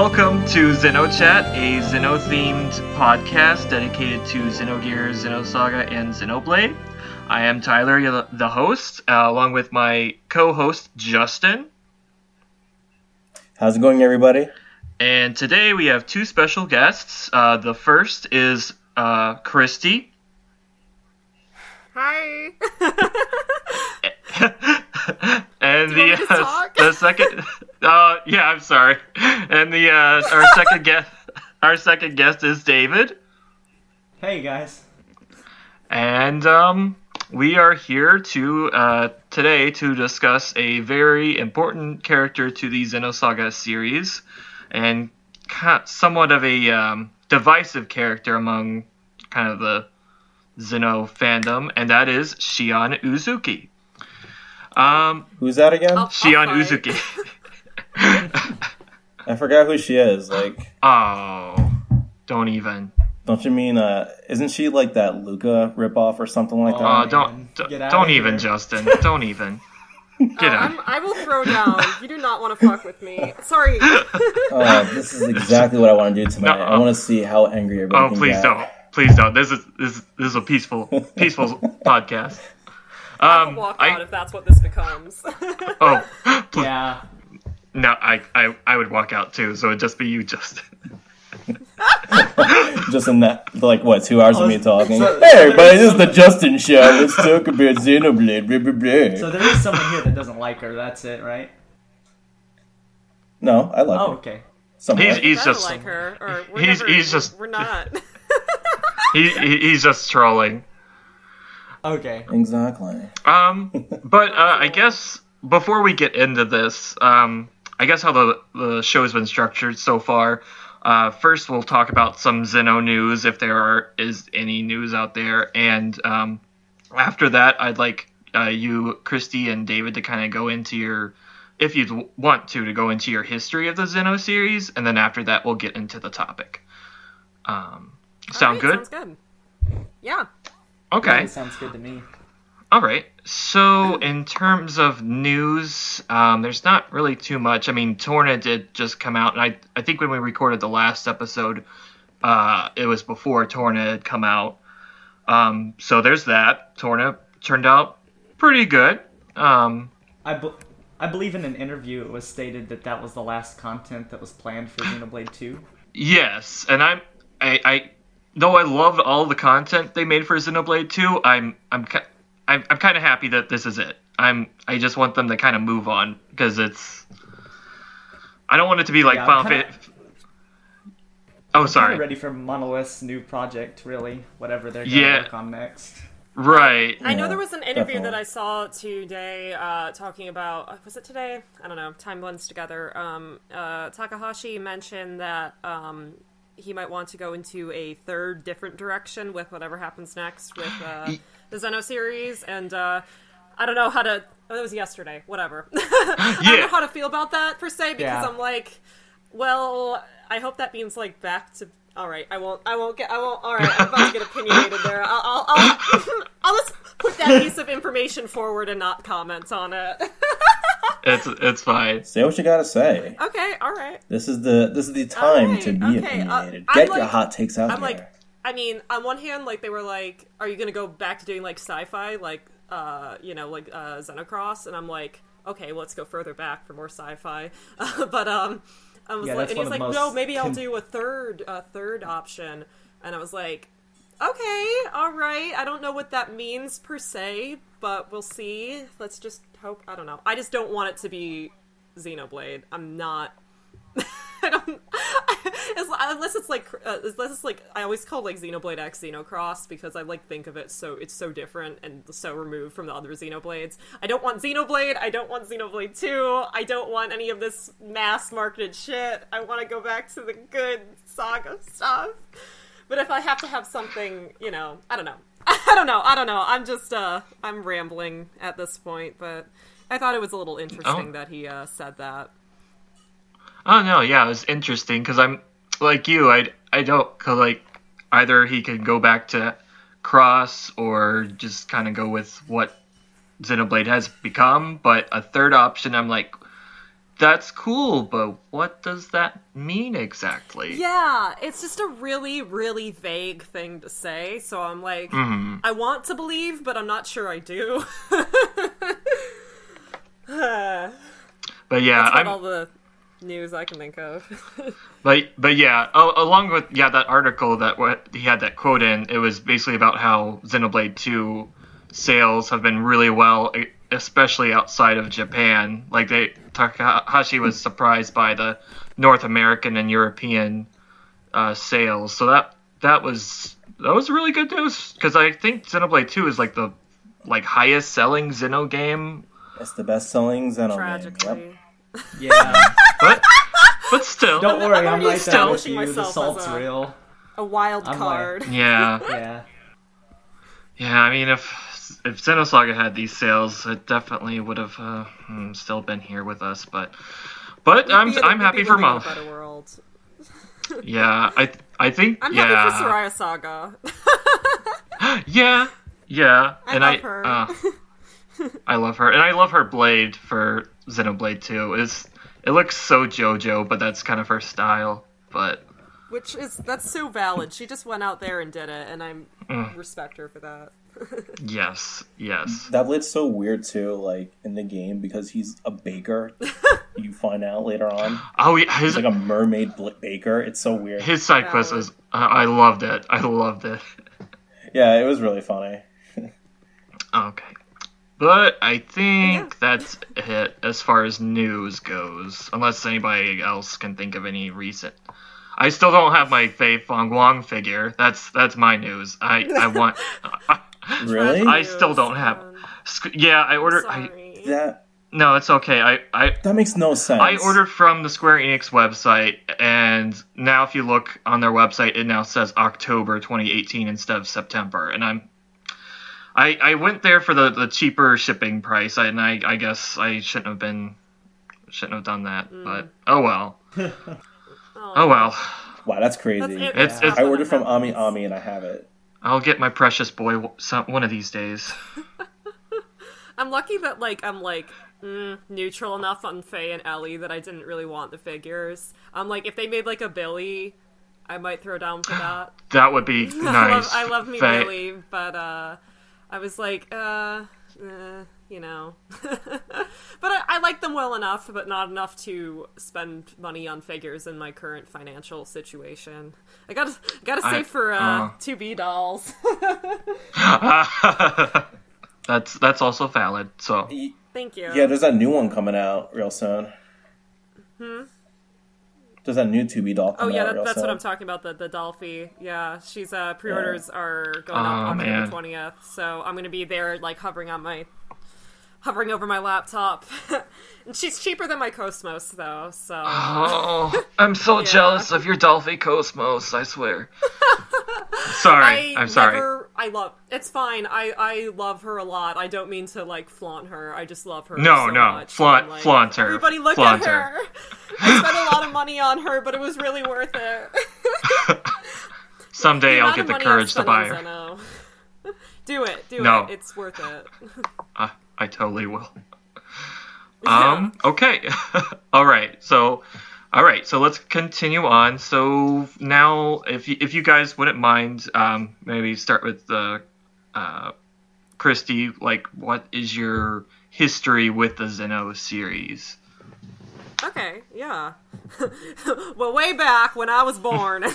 Welcome to Chat, a Xeno-themed podcast dedicated to Xenogears, Xenosaga, and Xenoblade. I am Tyler, the host, uh, along with my co-host Justin. How's it going, everybody? And today we have two special guests. Uh, the first is uh, Christy. Hi. and the uh, the second, uh, yeah, I'm sorry. And the uh, our second guest, our second guest is David. Hey guys. And um, we are here to uh, today to discuss a very important character to the Xenosaga series, and somewhat of a um, divisive character among kind of the Xeno fandom, and that is Shion Uzuki. Um, Who's that again? I'll, Shion I'll Uzuki. I forgot who she is. Like, oh, don't even. Don't you mean? Uh, isn't she like that Luca ripoff or something like oh, that? Uh, don't d- don't even, here. Justin. Don't even. Get uh, out. I'm, i will throw down. You do not want to fuck with me. Sorry. uh, this is exactly what I want to do tonight. No, I want to see how angry everybody. Is. Oh, please get. don't. Please don't. This is this is, this is a peaceful peaceful podcast. I will um, walk I, out if that's what this becomes. oh, please. yeah. No, I, I I would walk out too. So it'd just be you, Justin. just in that, like, what, two hours oh, of me talking? So, hey, everybody, this is the Justin show. Let's talk about Xenoblade. Blah, blah, blah. So there is someone here that doesn't like her. That's it, right? No, I like oh, her. okay. Somewhat. He's, he's just like her, or we're he's never, he's just we're not. he, he's just trolling. Okay. Exactly. Um, but uh, I guess before we get into this, um, I guess how the the show's been structured so far. Uh, first, we'll talk about some Xeno news, if there are, is any news out there, and um, after that, I'd like uh, you, Christy, and David to kind of go into your, if you want to, to go into your history of the Xeno series, and then after that, we'll get into the topic. Um, sound right, good? Sounds good. Yeah. Okay. Yeah, sounds good to me. All right. So, in terms of news, um, there's not really too much. I mean, Torna did just come out, and I, I think when we recorded the last episode, uh, it was before Torna had come out. Um, so there's that. Torna turned out pretty good. Um, I, be- I believe in an interview it was stated that that was the last content that was planned for Xenoblade 2. Yes, and I'm I, I though I loved all the content they made for Xenoblade 2, I'm I'm I'm, I'm kind of happy that this is it. I'm I just want them to kind of move on because it's I don't want it to be like yeah, Final Fantasy. Oh, sorry. ready for Monolith's new project, really. Whatever they're going to yeah. work on next. Right. I know there was an interview Definitely. that I saw today uh, talking about. Uh, was it today? I don't know. Time blends together. Um, uh, Takahashi mentioned that um, he might want to go into a third different direction with whatever happens next with uh, the Xeno series, and uh, I don't know how to. Oh, that was yesterday. Whatever. I don't know how to feel about that per se because yeah. I'm like, well, I hope that means like back to. All right, I won't. I won't get. I won't. All right, I'm about to get opinionated there. I'll. I'll, I'll, I'll just put that piece of information forward and not comment on it. it's it's fine. Say what you gotta say. Okay, all right. This is the this is the time right, to be okay. Uh, opinionated. Uh, Get like, your hot takes out I'm there. like, I mean, on one hand, like they were like, "Are you gonna go back to doing like sci-fi, like uh, you know, like uh, Xenocross?" And I'm like, "Okay, well, let's go further back for more sci-fi." but um, I was yeah, like, and he's like, "No, maybe I'll do a third, a third option." And I was like, "Okay, all right. I don't know what that means per se, but we'll see. Let's just hope. I don't know. I just don't want it to be Xenoblade. I'm not. I don't. unless it's like uh, unless it's like I always call like Xenoblade X Xenocross because I like think of it so it's so different and so removed from the other Xenoblades. I don't want Xenoblade. I don't want Xenoblade Two. I don't want any of this mass marketed shit. I want to go back to the good saga stuff. But if I have to have something, you know, I don't know. I don't know. I don't know. I'm just uh I'm rambling at this point, but I thought it was a little interesting oh. that he uh, said that. Oh no, yeah, it was interesting because I'm like you. I I don't cause like either he could go back to Cross or just kind of go with what Xenoblade has become. But a third option, I'm like, that's cool, but what does that mean exactly? Yeah, it's just a really, really vague thing to say. So I'm like, Mm-hmm. I want to believe, but I'm not sure I do. But yeah, I'm all the news I can think of. But but yeah, a- along with yeah that article that what he had that quote in, it was basically about how Xenoblade Two sales have been really well, e- especially outside of Japan. Like they Takahashi was surprised by the North American and European uh, sales, so that that was that was really good news because I think Xenoblade Two is like the like highest selling Xeno game, It's the best selling Xeno game. Tragically. Yep. Yeah. but but still, Don't worry, I'm already right there with establishing you. The myself salt's as a- real. A wild I'm like- card. yeah. Yeah. Yeah, I mean, if if Xenosaga had these sales, it definitely would have uh, hmm, still been here with us. But but We'd I'm I'm happy for living in a Mo. better world. Yeah, I I think I'm yeah happy for Soraya Saga. yeah yeah, I and love I her. Uh, I love her, and I love her blade for Xenoblade 2. Is it looks so JoJo, but that's kind of her style. But Which is that's so valid. She just went out there and did it, and I Mm. respect her for that. Yes, yes. That blade's so weird too, like in the game because he's a baker. you find out later on. Oh, yeah, his He's like a mermaid bl- baker. It's so weird. his side quest Valid. was uh, I loved it. I loved it. Yeah, it was really funny. Okay. But I think Yeah. that's it as far as news goes, unless anybody else can think of any recent. I still don't have my Fei Fong Wong figure. That's that's my news. I I want. Really? I still don't have- Sc- yeah, I ordered. I, Sorry. That no, it's okay. I I that makes no sense. I ordered from the Square Enix website, and now if you look on their website, it now says October 2018 instead of September. And I'm, I I went there for the, the cheaper shipping price, and I I guess I shouldn't have been, shouldn't have done that. Hmm. But oh well, oh well. Wow, that's crazy. That's it. It's- it's- I ordered from Ami Ami and I have it. I'll get my precious boy some, one of these days. I'm lucky that like I'm like mm, neutral enough on Fei and Elly that I didn't really want the figures. I'm like if they made like a Billy, I might throw down for that. That would be I love, nice. I love me Fei- Billy, but uh, I was like, uh, eh, you know. but I, I like them well enough, but not enough to spend money on figures in my current financial situation. I gotta gotta I- save for uh, uh. 2B dolls. that's that's also valid. So Thank you. Yeah, there's that new one coming out real soon. Hmm. There's that new 2B doll Oh yeah, out that, real that's soon. what I'm talking about. The the Dollfie. Yeah, she's uh pre-orders are going up Oh, October man. twentieth. So I'm gonna be there, like hovering on my, hovering over my laptop. and she's cheaper than my Cosmos though. So Oh, I'm so Yeah. jealous of your Dollfie Cosmos, I swear. sorry. I I'm sorry. Never, I love. It's fine. I I love her a lot. I don't mean to like flaunt her. I just love her. No, so no. much. Flaunt- like, flaunt her. Everybody look Flaunt at her. her. I spent a lot of money on her, but it was really worth it. Someday The I'll get the courage to buy her. Do it. Do No. it. It's worth it. Uh, I totally will. Um, okay. all right. So, all right. So let's continue on. So now, if you, if you guys wouldn't mind, um, maybe start with the, uh, Christy. Like, what is your history with the Xeno series? Okay, yeah. well, way back when I was born. no,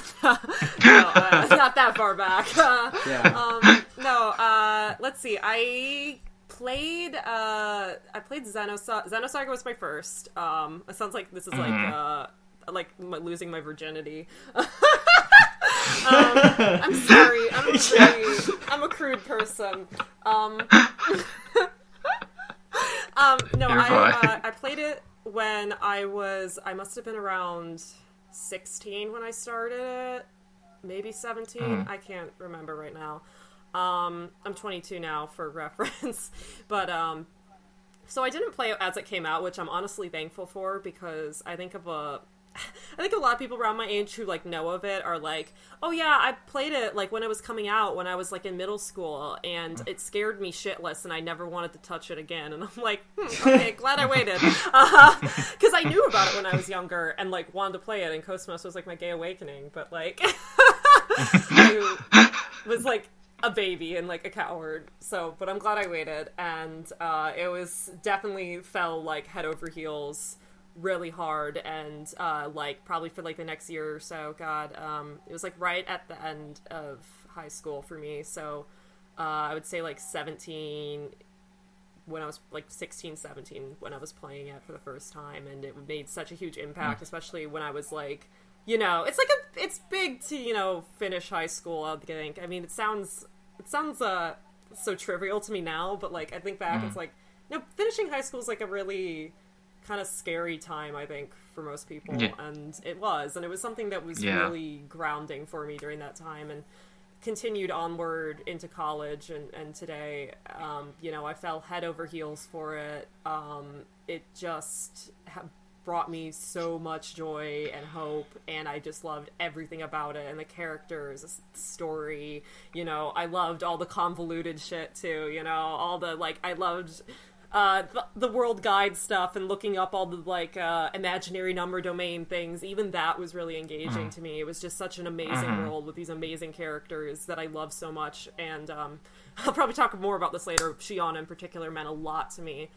uh, not that far back. Uh, Yeah. um, no, uh, let's see. I played. Uh, I played Xenosaga. Xenosaga was my first. Um, it sounds like this is like uh, like my, losing my virginity. um, I'm sorry. I'm a crude, I'm a crude person. Um, um, no, You're I uh, I played it when I was. I must have been around 16 when I started it. Maybe 17. I can't remember right now. Um, I'm 22 now for reference, but um, so I didn't play it as it came out, which I'm honestly thankful for because I think of a I think a lot of people around my age who like know of it are like, "Oh yeah, I played it like when it was coming out when I was like in middle school, and it scared me shitless, and I never wanted to touch it again." And I'm like, hmm, "Okay, glad I waited," Uh, because uh, I knew about it when I was younger and like wanted to play it. And Cosmos was like my gay awakening, but like, I was like a baby and like a coward. So, but I'm glad I waited, and uh, it was definitely fell like head over heels really hard. And uh, like probably for like the next year or so god um, it was like right at the end of high school for me. So uh, i would say like 17 when i was like 16 17 when i was playing it for the first time. And it made such a huge impact mm. especially when i was like you know it's like a it's big to you know finish high school i think. I mean it sounds it sounds uh so trivial to me now but like i think back mm. it's like know finishing high school is like a really kind of scary time, I think, for most people. Yeah. And it was. And it was something that was yeah. really grounding for me during that time. And continued onward into college and, and today, um, you know, I fell head over heels for it. Um, it just ha- brought me so much joy and hope. And I just loved everything about it and the characters, the story. You know, I loved all the convoluted shit too. You know, all the, like, I loved uh, the, the, world guide stuff and looking up all the like uh, imaginary number domain things even that was really engaging mm. to me it was just such an amazing mm. world with these amazing characters that i love so much and um, i'll probably talk more about this later shion in particular meant a lot to me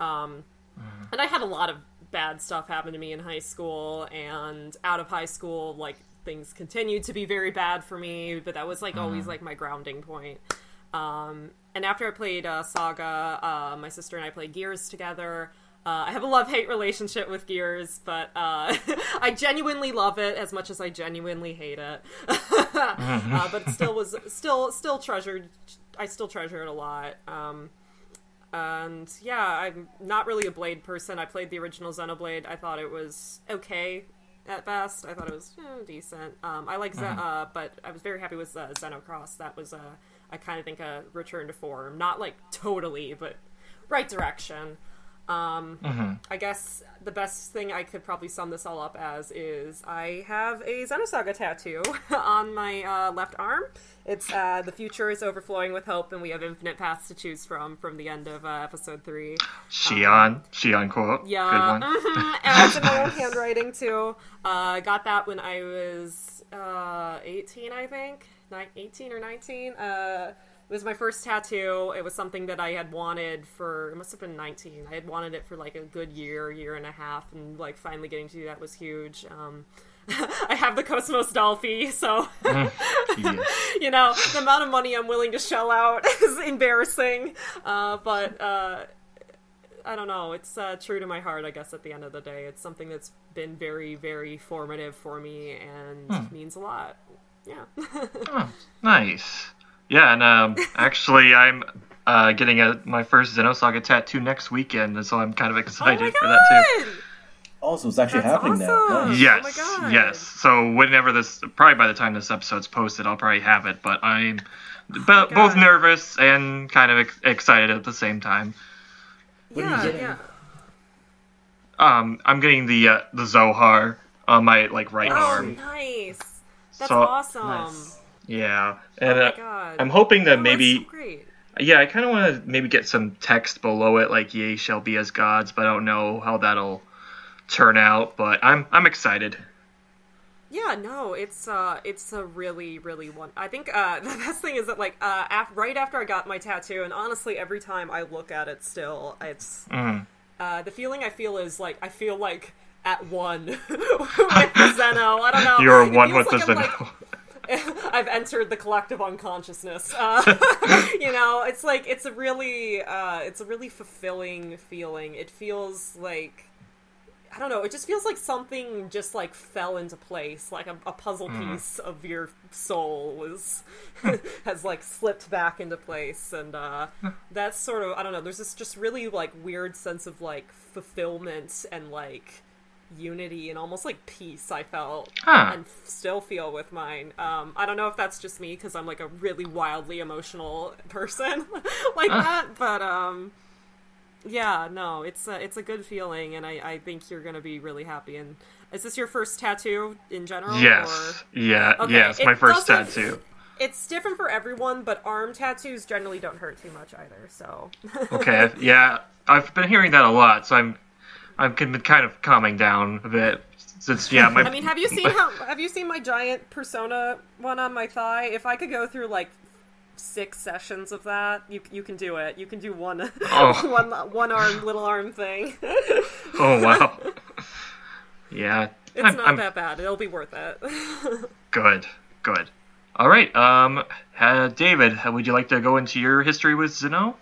um, mm. and i had a lot of bad stuff happened to me in high school and out of high school like things continued to be very bad for me but that was like always like my grounding point um, and after I played uh, Saga, uh, my sister and I played Gears together. Uh, I have a love hate relationship with Gears, but uh, I genuinely love it as much as I genuinely hate it. uh, but it still was still still treasured. I still treasure it a lot. Um, and yeah, I'm not really a Blade person. I played the original Xenoblade. I thought it was okay at best. I thought it was eh, decent. Um, I like, mm-hmm. uh, but I was very happy with uh, Xenocross. That was uh, I kind of think a return to form. Not like totally, but right direction. Um, mm-hmm. I guess the best thing I could probably sum this all up as is I have a Xenosaga tattoo on my uh, left arm. It's uh, the future is overflowing with hope, and we have infinite paths to choose from from the end of uh, episode three. Shion, um, Shion quote. Yeah, mm-hmm. and it's in my own handwriting too. I uh, got that when I was uh, 18, I think. 18 or 19. It was my first tattoo. It was something that I had wanted for, it must have been 19. I had wanted it for like a good year, year and a half, and like finally getting to do that was huge. Um, I have the Cosmos Dollfie, so you know the amount of money I'm willing to shell out is embarrassing. Uh, but uh, I don't know. It's uh, true to my heart, I guess. At the end of the day, it's something that's been very, very formative for me and hmm. means a lot yeah. oh, nice. Yeah, and um, actually, I'm uh, getting a, my first Xenosaga tattoo next weekend, so I'm kind of excited oh for that too. Also, it's actually That's happening awesome. now. Yes, oh yes. So whenever this, probably by the time this episode's posted, I'll probably have it. But I'm oh both nervous and kind of ex- excited at the same time. yeah, yeah. Um, I'm getting the uh, the Zohar on my like right oh, arm. nice. That's so, awesome. Nice. Yeah, and oh uh, I'm hoping that oh, maybe. So yeah, I kind of want to maybe get some text below it, like "Ye shall be as gods," but I don't know how that'll turn out. But I'm I'm excited. Yeah, no, it's uh, it's a really, really one. I think uh, the best thing is that like uh, af- right after I got my tattoo, and honestly, every time I look at it, still, it's mm. uh, the feeling I feel is like I feel like at one with the Xeno. I don't know. You're one with like the Xeno. Like, I've entered the collective unconsciousness. Uh, you know, it's like it's a really, uh, it's a really fulfilling feeling. It feels like I don't know. It just feels like something just like fell into place, like a, a puzzle mm. piece of your soul was has like slipped back into place, and uh, that's sort of I don't know. There's this just really like weird sense of like fulfillment and like unity and almost like peace I felt huh. and still feel with mine. Um, I don't know if that's just me because I'm like a really wildly emotional person like uh. that, but um, yeah, no, it's a, it's a good feeling, and I, I think you're gonna be really happy. And Is this your first tattoo in general? Yes. Or... Yeah. Okay, Yes. My first tattoo. It's different for everyone, but arm tattoos generally don't hurt too much either. So. Okay. Yeah. I've been hearing that a lot, so I'm I've been kind of calming down a bit since yeah my I mean, have you seen how? Have you seen my giant persona one on my thigh? If I could go through like six sessions of that, you you can do it. You can do one Oh. one one arm little arm thing. oh wow. Yeah. It's I'm, not I'm that bad. It'll be worth it. good. Good. All right. Um, uh, David, would you like to go into your history with Xeno?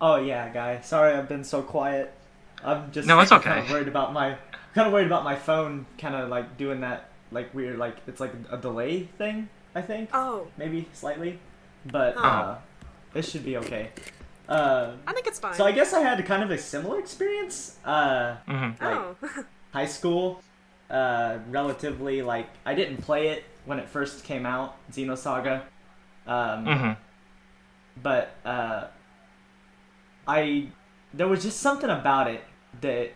Oh yeah, guy. Sorry, I've been so quiet. I'm just No, it's Kind okay. of worried about my kind of worried about my phone, kind of like doing that like weird like it's like a delay thing. I think oh, maybe slightly, but Oh. uh, this should be okay. Uh, I think it's fine. so I guess I had kind of a similar experience. Uh, Mm-hmm. like oh, high school, uh, relatively like I didn't play it when it first came out, Xenosaga. Um, Mm-hmm. but uh, I there was just something about it that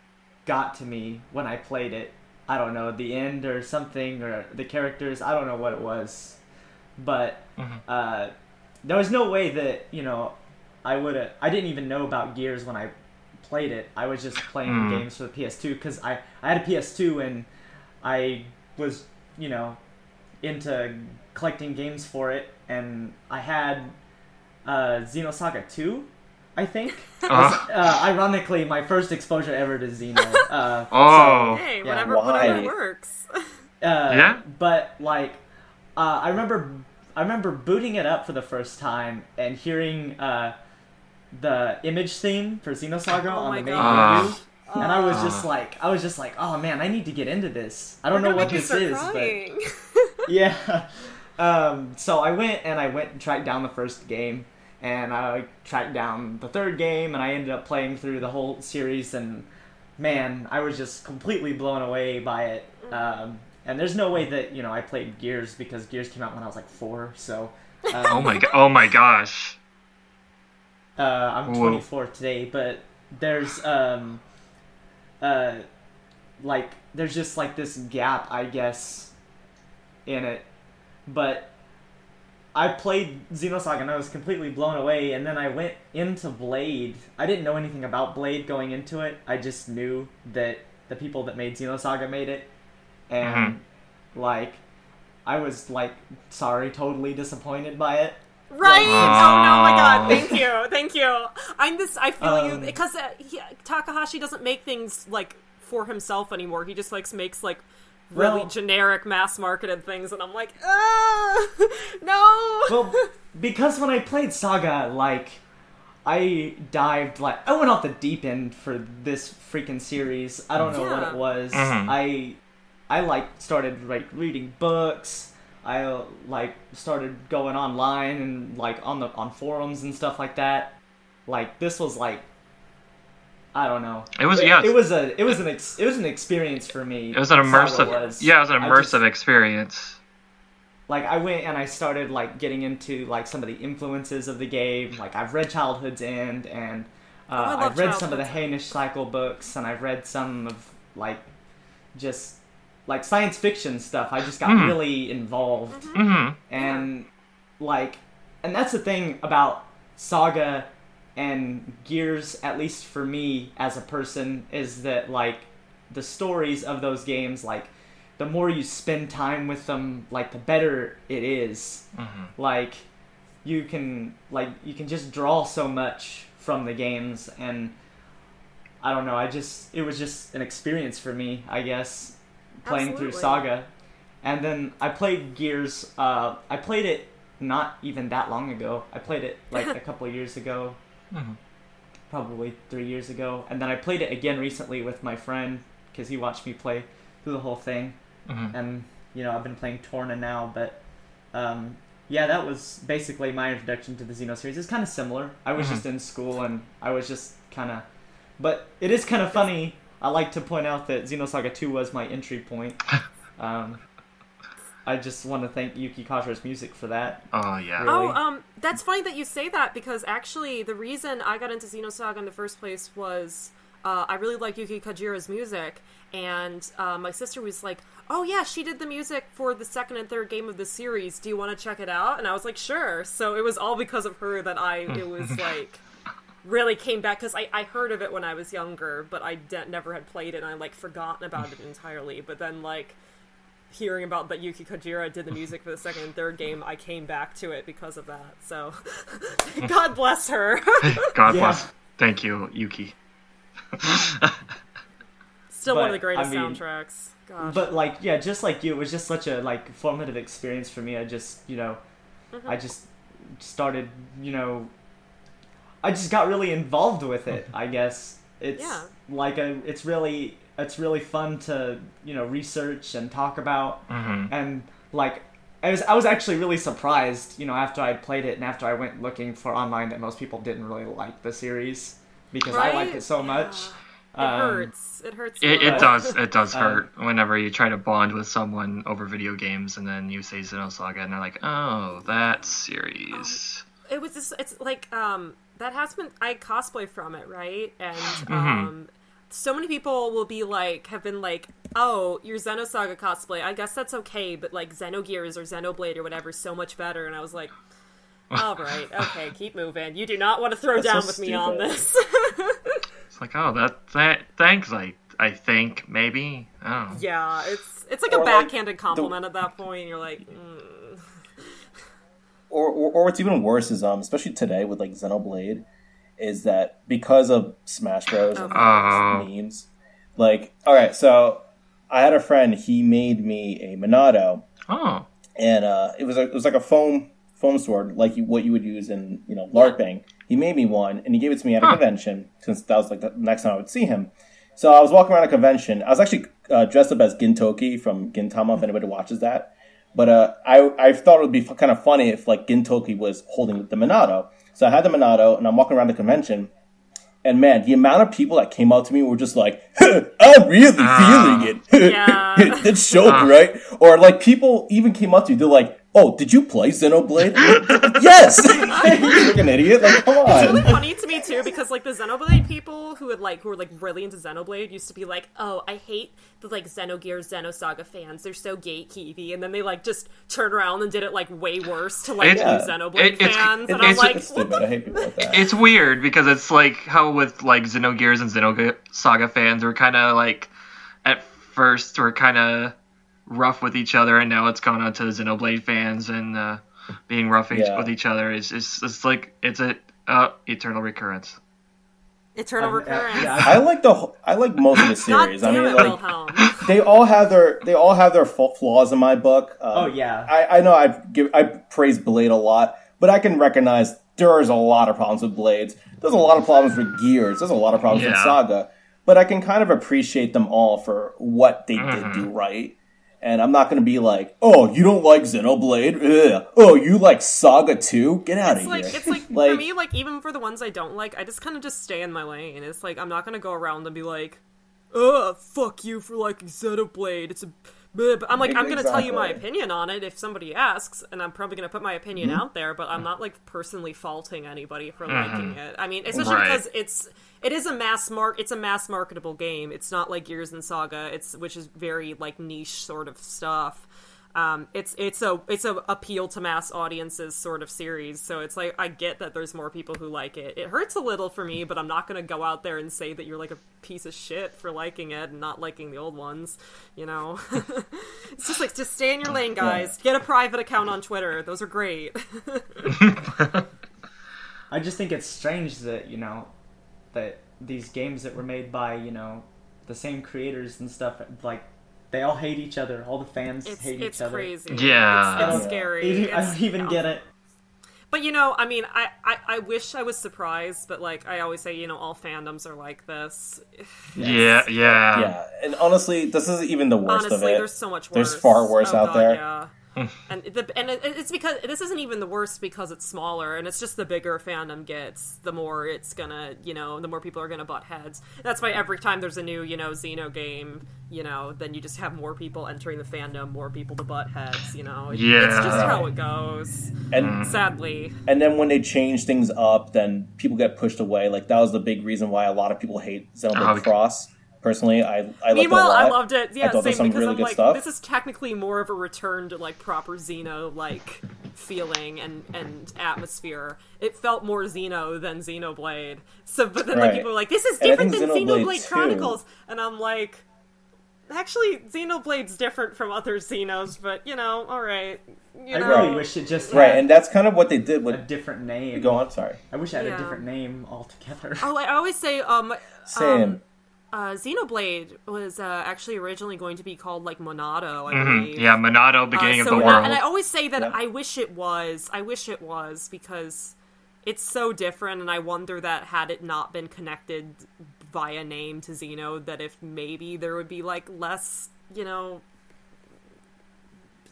got to me when I played it. I don't know the end or something or the characters. I don't know what it was, but Mhm. uh, there was no way that you know I would have. I didn't even know about Gears when I played it. I was just playing Mm. games for the PS2 because I I had a PS2 and I was you know into collecting games for it, and I had uh, Xenosaga 2, I think. Uh, Uh, ironically, my first exposure ever to Xeno. Uh, Oh. hey, yeah, whatever, why? whatever works. uh, Yeah? But like, uh, I remember, I remember booting it up for the first time and hearing uh, the image theme for Xenosaga Oh on the main gosh. menu. And I was just like, I was just like, oh man, I need to get into this. I don't You're know what this start is, but yeah. Um, so I went and I went and tracked down the first game, and I tracked down the third game, and I ended up playing through the whole series, and man, I was just completely blown away by it. Um, and there's no way that you know I played Gears because Gears came out when I was like four, so. Um, Oh my. go- Oh my gosh. uh, I'm Whoa. 24 today, but there's um, uh, like there's just like this gap, I guess, in it. But I played Xenosaga and I was completely blown away, and then I went into Blade. I didn't know anything about Blade going into it. I just knew that the people that made Xenosaga made it, and like. I was like, sorry, totally disappointed by it. Right? Aw. Oh no, my god! Thank you, thank you. I'm this. I feel you Um, because uh, he, Takahashi doesn't make things like for himself anymore. He just like makes like really Well- generic mass marketed things, and I'm like, no. well, because when I played Saga, like, I dived like I went off the deep end for this freaking series. I don't know what it was. Mhm. I I like started like reading books. I like started going online and like on the on forums and stuff like that. Like this was like I don't know. It was- yeah, It, was a it was an ex, it was an experience for me. It was an immersive. was. Yeah, it was an immersive just- experience. like I went and I started like getting into like some of the influences of the game. Like I've read Childhood's End and uh, Oh, I love I've read some of the Childhood's Hainish Cycle books and I've read some of like just like science fiction stuff. I just got Mhm. really involved Mm-hmm. and like and that's the thing about Saga and Gears at least for me as a person is that like the stories of those games like the more you spend time with them like the better it is. Mm-hmm. like you can like you can just draw so much from the games and I don't know I just it was just an experience for me I guess playing through Saga. And then I played Gears uh I played it not even that long ago. I played it like a couple of years ago Mhm. probably 3 years ago and then I played it again recently with my friend cuz he watched me play through the whole thing Mm-hmm. and you know I've been playing Torna now, but um, yeah, that was basically my introduction to the Xeno series. It's kind of similar. I was Mhm. just in school and I was just kind of, but it is kind of funny. I like to point out that Xenosaga 2 was my entry point. Um, I just want to thank Yuki Kajiura's music for that. Oh yeah. Really? Oh, um, that's funny that you say that because actually the reason I got into Xenosaga in the first place was uh, I really like Yuki Kajiura's music, and uh, my sister was like, "Oh yeah, she did the music for the second and third game of the series. Do you want to check it out?" And I was like, "Sure." So it was all because of her that I it was like really came back because I, I heard of it when I was younger, but I de- never had played it, and I like forgotten about it entirely. But then like hearing about that Yuki Kajiura did the music for the second and third game, I came back to it because of that. So God bless her. God yeah. bless. Thank you, Yuki. Still but, one of the greatest I mean, soundtracks. Gosh. But like, yeah, just like you, it was just such a like formative experience for me. I just, you know, mm-hmm. I just started, you know, I just got really involved with it. I guess it's yeah. like a, it's really, it's really fun to you know research and talk about, mm-hmm. and like I was I was actually really surprised, you know, after I played it and after I went looking for online that most people didn't really like the series because right? I like it so yeah. much. It um, hurts. It hurts. It, it does. It does hurt um, whenever you try to bond with someone over video games, and then you say Xenosaga, and they're like, "Oh, that series." Um, it was just. It's like um that has been. I cosplay from it, right? And mm-hmm. So many people will be like, have been like, "Oh, your Xenosaga cosplay. I guess that's okay, but like Xenogears or Xenoblade or whatever, so much better." And I was like. All right, okay, keep moving. You do not want to throw That's down so with stupid. me on this. it's like, oh, that, that thanks. I I think maybe. Oh. Yeah, it's it's like or a backhanded like compliment the, at that point. You're like. Mm. Or, or, or what's even worse is um especially today with like Xenoblade, is that because of Smash Bros. and oh. memes, like all right, so I had a friend. He made me a Monado. Oh. And uh, it was a, it was like a foam foam sword, like you, what you would use in you know LARPing. He made me one, and he gave it to me at a huh. convention since that was like the next time I would see him. So I was walking around a convention. I was actually uh, dressed up as Gintoki from Gintama. If anybody watches that, but uh, I I thought it would be kind of funny if like Gintoki was holding the Monado. So I had the Monado, and I'm walking around the convention, and man, the amount of people that came out to me were just like, "I'm really uh, feeling it." Yeah. That's shock, uh. right? Or like people even came up to me. They're like, Oh, did you play Xenoblade? yes! you're an idiot. Like, come on. It's really funny to me too because like the Xenoblade people who would like who were like really into Xenoblade used to be like, oh, I hate the like Xenogears Xenosaga fans. They're so gatekeepy, and then they like just turn around and did it like way worse to like yeah. Xenoblade it, fans. It's, and I'm like, it's I hate people like that. It's weird because it's like how with like Xenogears and Xenosaga fans were kind of like at first were kind of rough with each other, and now it's gone on to the Xenoblade fans and uh, being rough yeah. with each other. It's, it's, it's like it's a uh, eternal recurrence. Eternal recurrence. Yeah, I like the I like most of the series. I mean, it, like they all have their they all have their flaws in my book. Um, oh yeah, I, I know I give I praise Blade a lot, but I can recognize there is a lot of problems with Blades. There's a lot of problems with Gears. There's a lot of problems yeah. with Saga, but I can kind of appreciate them all for what they mm-hmm. did do right. And I'm not going to be like, oh, you don't like Xenoblade? Ugh. Oh, you like Saga too? Get out it's of like, here. It's like, it's like, for me, like, even for the ones I don't like, I just kind of just stay in my lane. It's like, I'm not going to go around and be like, ugh, fuck you for liking Xenoblade. It's a. But I'm like, I'm going to tell you my opinion on it if somebody asks, and I'm probably going to put my opinion mm-hmm. out there, but I'm not, like, personally faulting anybody for mm-hmm. liking it. I mean, especially right. because it's it is a mass mark it's a mass marketable game. It's not like gears and saga. It's which is very like niche sort of stuff. Um, it's it's a it's a appeal to mass audiences sort of series. So it's like i get that there's more people who like it. It hurts a little for me but i'm not gonna go out there and say that you're like a piece of shit for liking it and not liking the old ones you know? It's just like just stay in your lane guys. Get a private account on twitter. Those are great. I just think it's strange that you know that these games that were made by you know the same creators and stuff like they all hate each other. All the fans it's, hate it's each other. It's crazy. Yeah, it's, it's scary. I don't even get it. But you know, I mean, I, I, I wish I was surprised, but like I always say, you know, all fandoms are like this. Yeah, yeah, yeah. And honestly, this isn't even the worst honestly, of it. There's so much worse. There's far worse oh, out God, there. Yeah. and the, and it's because this isn't even the worst because it's smaller, and it's just the bigger fandom gets, the more it's gonna, you know, the more people are gonna butt heads. That's why every time there's a new, you know, Xeno game, you know, then you just have more people entering the fandom, more people to butt heads. You know, It- it's just how it goes. And mm. Sadly, and then when they change things up, then people get pushed away. Like that was the big reason why a lot of people hate Xenoblade Oh, Cross. Personally, I I liked it a Meanwhile, lot. I loved it. Yeah, I thought same there's some because really I'm good like, stuff. this is technically more of a return to like proper Xeno like feeling and and atmosphere. It felt more Xeno than Xenoblade. So, but then like Right. people were like, this is And I different than think Xenoblade Xenoblade 2 Chronicles, and I'm like. Actually, Xenoblade's different from other Xenos, but you know, all right. You I know, really wish it just right, had and that's kind of what they did with a with. different name. Go on, sorry. I wish I had Yeah. a different name altogether. Oh, I always say, um, Same. Uh, Xenoblade was uh, actually originally going to be called like Monado, I Mhm. believe. Yeah, Monado, beginning Uh, of the now- world. And I always say that Yeah. I wish it was. I wish it was because it's so different, and I wonder that had it not been connected via name to Xeno, that if maybe there would be like less, you know.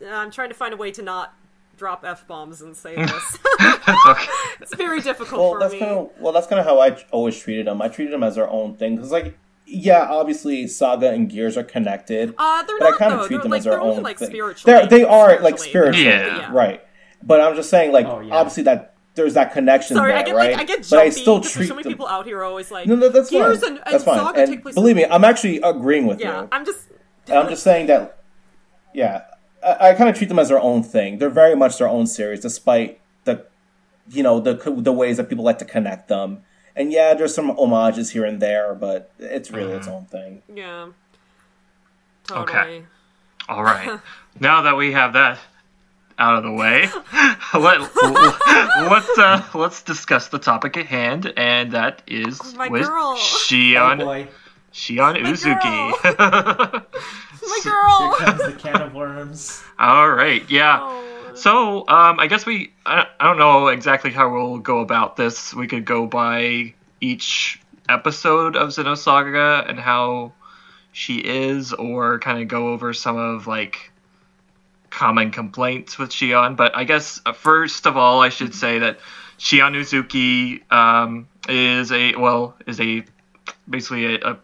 I'm trying to find a way to not drop f bombs and say this. It's very difficult well, for that's me. kind of well, that's kind of how I always treated them. I treated them as their own thing because, like, yeah, obviously Saga and Gears are connected, Uh, they're but I not kind though. of treat they're them like as their they're only own like thing. spiritually. They're, they are like spiritually. spiritual, Yeah. right? But I'm just saying, like, Oh, yeah. obviously that there's that connection Sorry, there, I get right? like I get but I still because treat so many them. people out here are always like No, no, that's Gears fine. and, and that's fine. Saga and take place. believe me, I'm actually agreeing with yeah, you. I'm just I'm just saying that, yeah, I, I kind of treat them as their own thing. They're very much their own series, despite the, you know, the the ways that people like to connect them. And yeah, there's some homages here and there, but it's really its own thing. yeah. Totally. Okay. All right. now that we have that out of the way, let, let's uh, let's discuss the topic at hand, and that is Oh, my with girl. oh Shion boy, Shion Uzuki. My girl. here girl. comes the can of worms. All right. Yeah. Oh. So, um, I guess we, I, I don't know exactly how we'll go about this. We could go by each episode of Xenosaga and how she is, or kind of go over some of, like, common complaints with Shion. But I guess, uh, first of all, I should say that Shion Uzuki um, is a, well, is a, basically a,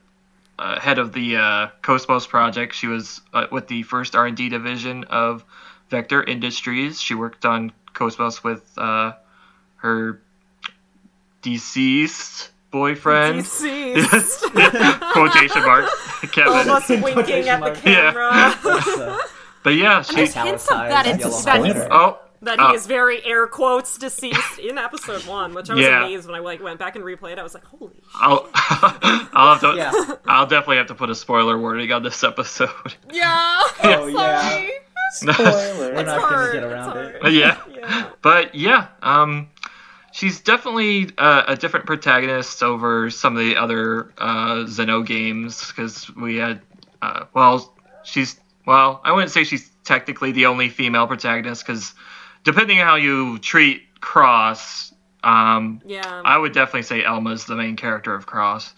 a head of the uh, Cosmos project. She was uh, with the first R&D division of Vector Industries. She worked on Cosmos with uh, her deceased boyfriend. Deceased. Quotation marks. Kevin. Almost winking at the mark. Yeah. camera. That's, uh, But yeah, she. There's hints of that, Italicized it's, yellow that, he's, spoiler. Oh. that he uh, is very air quotes deceased in episode one, which I was Yeah. amazed when I like went back and replayed. I was like, holy. shit. I'll, I'll have to. Yeah. I'll definitely have to put a spoiler warning on this episode. Yeah. Oh, yeah. Sorry. Spoiler. We're It's not gonna get around it. hard. yeah. Yeah. But yeah, um, she's definitely uh, a different protagonist over some of the other uh, Xeno games because we had, uh, well, she's well, I wouldn't say she's technically the only female protagonist because depending on how you treat Cross, um, Yeah. I would definitely say Elma's the main character of Cross.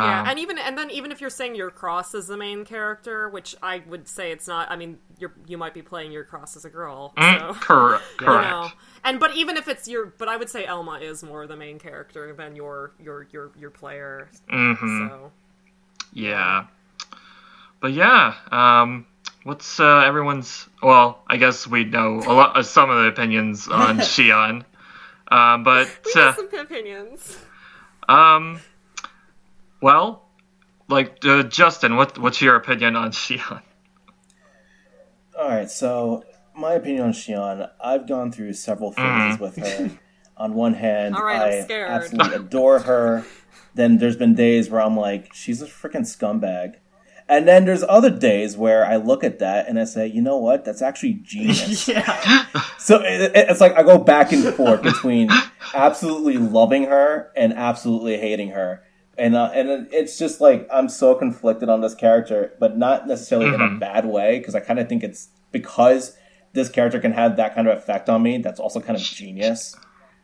Yeah, Um, and even and then even if you're saying your cross is the main character, which I would say it's not. I mean, you're you might be playing your cross as a girl, mm, so correct. you Correct. know. And but even if it's your, but I would say Elma is more the main character than your your your your player. hmm So Yeah. But yeah, um, what's uh, everyone's? Well, I guess we know a lot, uh, some of the opinions on Shion, um, but we have uh, some opinions. um, well, like uh, Justin, what what's your opinion on Shion? All right, so my opinion on Shion, I've gone through several phases with her. On one hand, All right, I'm I scared. absolutely adore her. Then there's been days where I'm like, she's a freaking scumbag. And then there's other days where I look at that and I say, you know what? That's actually genius. yeah. so it, it- it's like I go back and forth between absolutely loving her and absolutely hating her. And uh, and it's just like I'm so conflicted on this character, but not necessarily in a Mhm. bad way because I kind of think it's because this character can have that kind of effect on me. That's also kind of genius.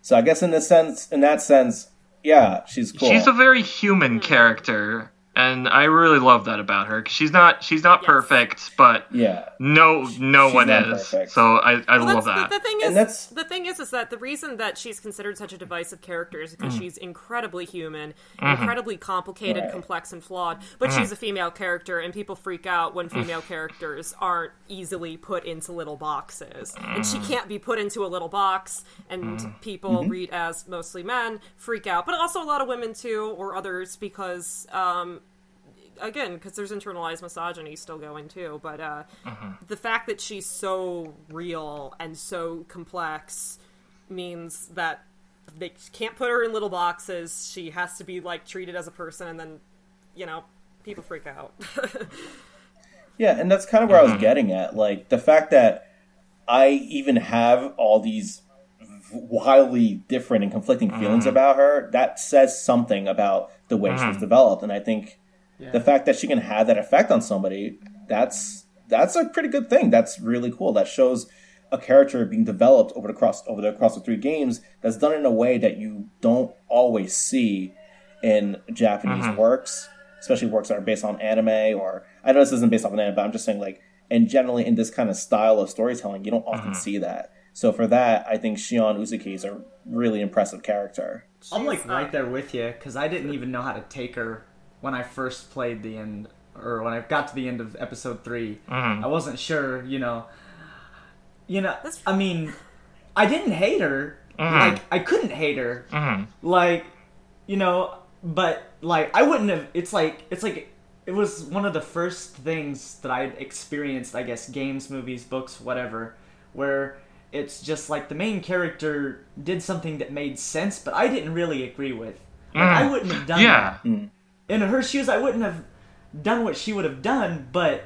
So I guess in this sense, in that sense, yeah, she's cool. She's a very human character. And I really love that about her. 'cause she's not she's not Yes. perfect, but Yeah. no no She's one is. perfect. So I, I Well, love that. The, the thing And is, that's- the thing is, is that the reason that she's considered such a divisive character is Mm. because she's incredibly human, Mm-hmm. incredibly complicated, Right. complex, and flawed. But she's a female character, and people freak out when female characters aren't easily put into little boxes, and she can't be put into a little box. And people read as mostly men freak out, but also a lot of women too, or others, because um, again because there's internalized misogyny still going too but uh, mm-hmm. the fact that she's so real and so complex means that they can't put her in little boxes she has to be like treated as a person and then you know people freak out Yeah, and that's kind of where I was mm-hmm. getting at. Like the fact that I even have all these wildly different and conflicting feelings mm-hmm. about her, that says something about the way she was developed. And I think the fact that she can have that effect on somebody, that's that's a pretty good thing. That's really cool. That shows a character being developed over the cross over the across the three games that's done in a way that you don't always see in Japanese works, especially works that are based on anime or I know this isn't based off an anime, but I'm just saying like and generally in this kind of style of storytelling, you don't often see that. So for that, I think Shion Uzuki is a really impressive character. I'm like right uh, there with you because I didn't even know how to take her when I first played the end or when I got to the end of episode 3 mm-hmm. I wasn't sure, you know. You know, That's- I mean, I didn't hate her. Mm-hmm. Like I couldn't hate her. Mhm. Like, you know, but like I wouldn't have. It's like it's like it was one of the first things that I experienced. I guess games, movies, books, whatever, where it's just like the main character did something that made sense, but I didn't really agree with. Like I mm-hmm. wouldn't have done Yeah. that mm. In her shoes. I wouldn't have done what she would have done, but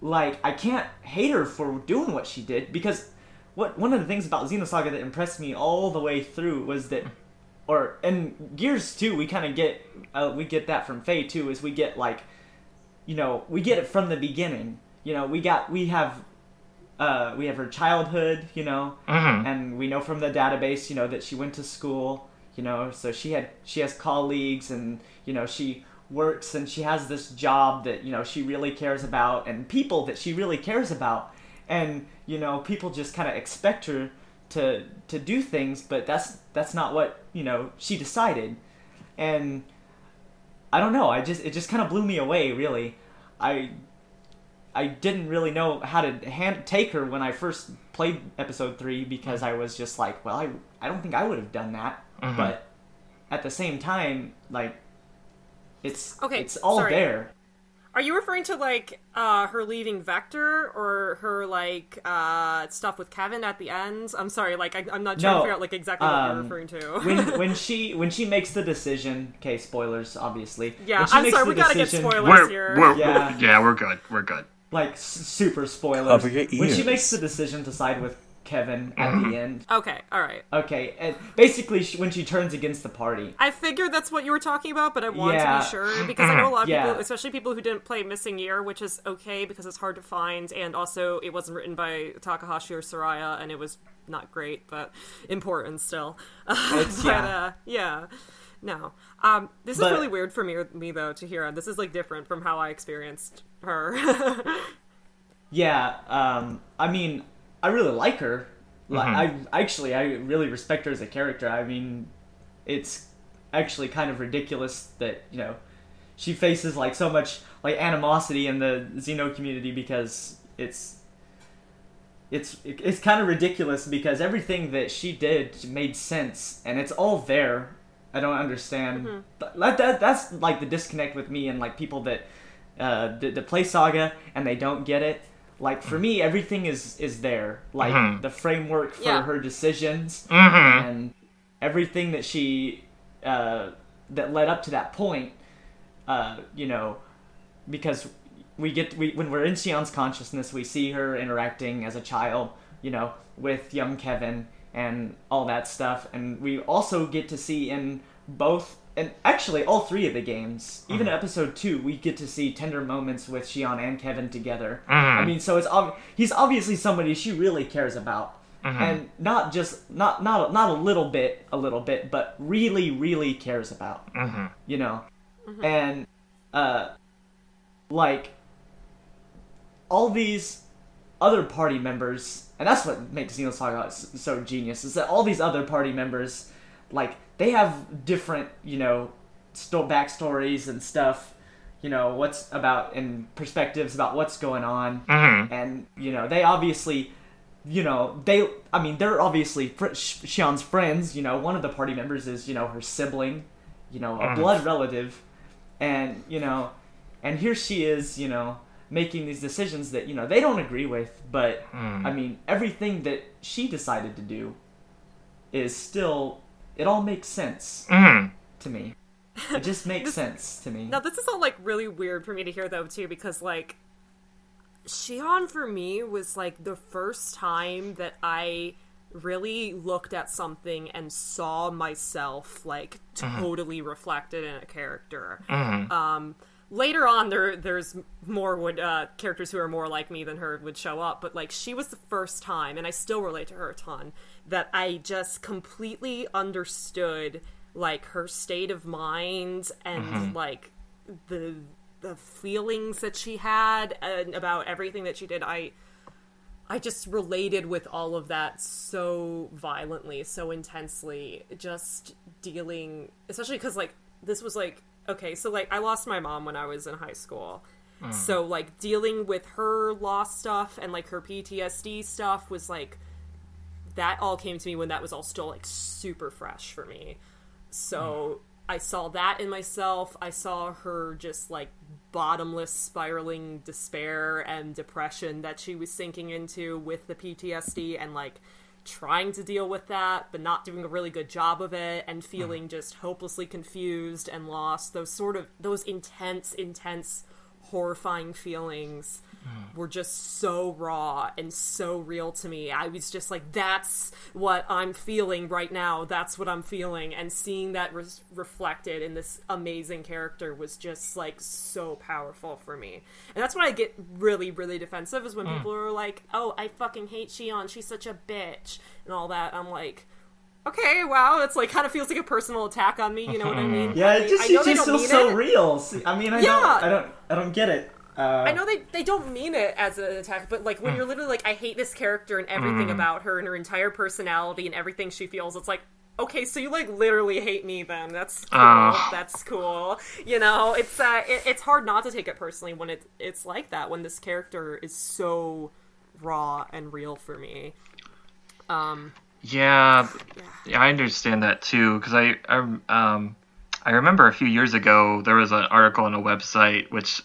like I can't hate her for doing what she did because what one of the things about Xenosaga that impressed me all the way through was that or and Gears too we kind of get uh, we get that from Fei too is we get like you know we get it from the beginning you know we got we have uh, we have her childhood you know Mhm. and we know from the database you know that she went to school you know so she had she has colleagues and you know she works and she has this job that you know she really cares about and people that she really cares about. And you know people just kind of expect her to to do things but that's that's not what you know she decided. And i don't know i just it just kind of blew me away really. I I didn't really know how to hand, take her when I first played episode three because I was just like, well, I, I don't think I would have done that. Mhm. But at the same time, like, it's Okay, it's all sorry. there. Are you referring to like uh, her leaving Vector or her like uh, stuff with Kevin at the end? I'm sorry, like I, I'm not trying No, to figure out like exactly what um, you're referring to. when when she when she makes the decision, okay, spoilers, obviously. yeah, I'm sorry, the we gotta get decision- spoilers We're, here. we're, Yeah. we're- yeah, we're good. We're good. Like s- super spoilers. Cover your When she makes the decision to side with Kevin at Mm-hmm. the end. Okay, all right. Okay, and basically she, when she turns against the party. I figured that's what you were talking about, but I wanted Yeah. to be sure because I know a lot of Yeah. people, especially people who didn't play Missing Year, which is okay because it's hard to find, and also it wasn't written by Takahashi or Soraya, and it was not great, but important still. It's- but, yeah. uh, yeah. No. Um, this But- is really weird for me, me though to hear. This is like different from how I experienced her. Yeah, um, I mean, I really like her. Like, Mm-hmm. I actually, I really respect her as a character. I mean, it's actually kind of ridiculous that you know she faces like so much like animosity in the Xeno community because it's it's it's kind of ridiculous because everything that she did made sense and it's all there. I don't understand. Th- That, that that's like the disconnect with me and like people that uh, that, that play Saga and they don't get it. Like for me, everything is is there. Like Mhm. the framework for Yeah. her decisions Mm-hmm. and everything that she uh, that led up to that point. Uh, you know, because we get we when we're in Shion's consciousness, we see her interacting as a child. You know, with young Kevin and all that stuff, and we also get to see in both. And actually, all three of the games, even episode two, we get to see tender moments with Shion and Kevin together. I mean, so it's ob- he's obviously somebody she really cares about, and not just not not not a little bit, a little bit, but really, really cares about. Mm-hmm. You know, and uh, like all these other party members, and that's what makes Xenosaga so genius, is that all these other party members, like, they have different, you know, sto- backstories and stuff, you know, what's about, and perspectives about what's going on, Mhm. and, you know, they obviously, you know, they, I mean, they're obviously fr- Shion's friends, you know, one of the party members is, you know, her sibling, you know, a blood relative, and, you know, and here she is, you know, making these decisions that you know they don't agree with but i mean everything that she decided to do is still it all makes sense Mhm. to me it just makes sense to me Now this is all like really weird for me to hear though too because like Shion for me was like the first time that I really looked at something and saw myself like totally reflected in a character. Um later on there there's more would uh characters who are more like me than her would show up, but like she was the first time and I still relate to her a ton that I just completely understood like her state of mind and mm-hmm. like the the feelings that she had and about everything that she did. I i just related with all of that so violently so intensely just dealing especially because like this was like okay so like i lost my mom when i was in high school. Mm. So like dealing with her lost stuff and like her ptsd stuff was like that all came to me when that was all still like super fresh for me so hmm. I saw that in myself. I saw her just like bottomless spiraling despair and depression that she was sinking into with the PTSD and like trying to deal with that but not doing a really good job of it and hmm. feeling just hopelessly confused and lost. Those sort of those intense intense horrifying feelings were just so raw and so real to me. I was just like, that's what I'm feeling right now. That's what I'm feeling. And seeing that res- reflected in this amazing character was just like so powerful for me. And that's when I get really, really defensive is when mm. people are like, oh, I fucking hate Shion. She's such a bitch. And all that. I'm like, okay, wow, it's like kind of feels like a personal attack on me. You know what I mean? yeah I it just, I know it they just feels so it. real See, i mean i Yeah. don't i don't i don't get it uh, I know they, they don't mean it as an attack, but like when Hmm. you're literally like, I hate this character and everything about her and her entire personality and everything she feels, it's like, okay, so you like literally hate me then. That's cool. Ah. That's cool. You know, it's uh, it, it's hard not to take it personally when it it's like that when this character is so raw and real for me. Um, Yeah, yeah, I understand that too because I, I um I remember a few years ago there was an article on a website which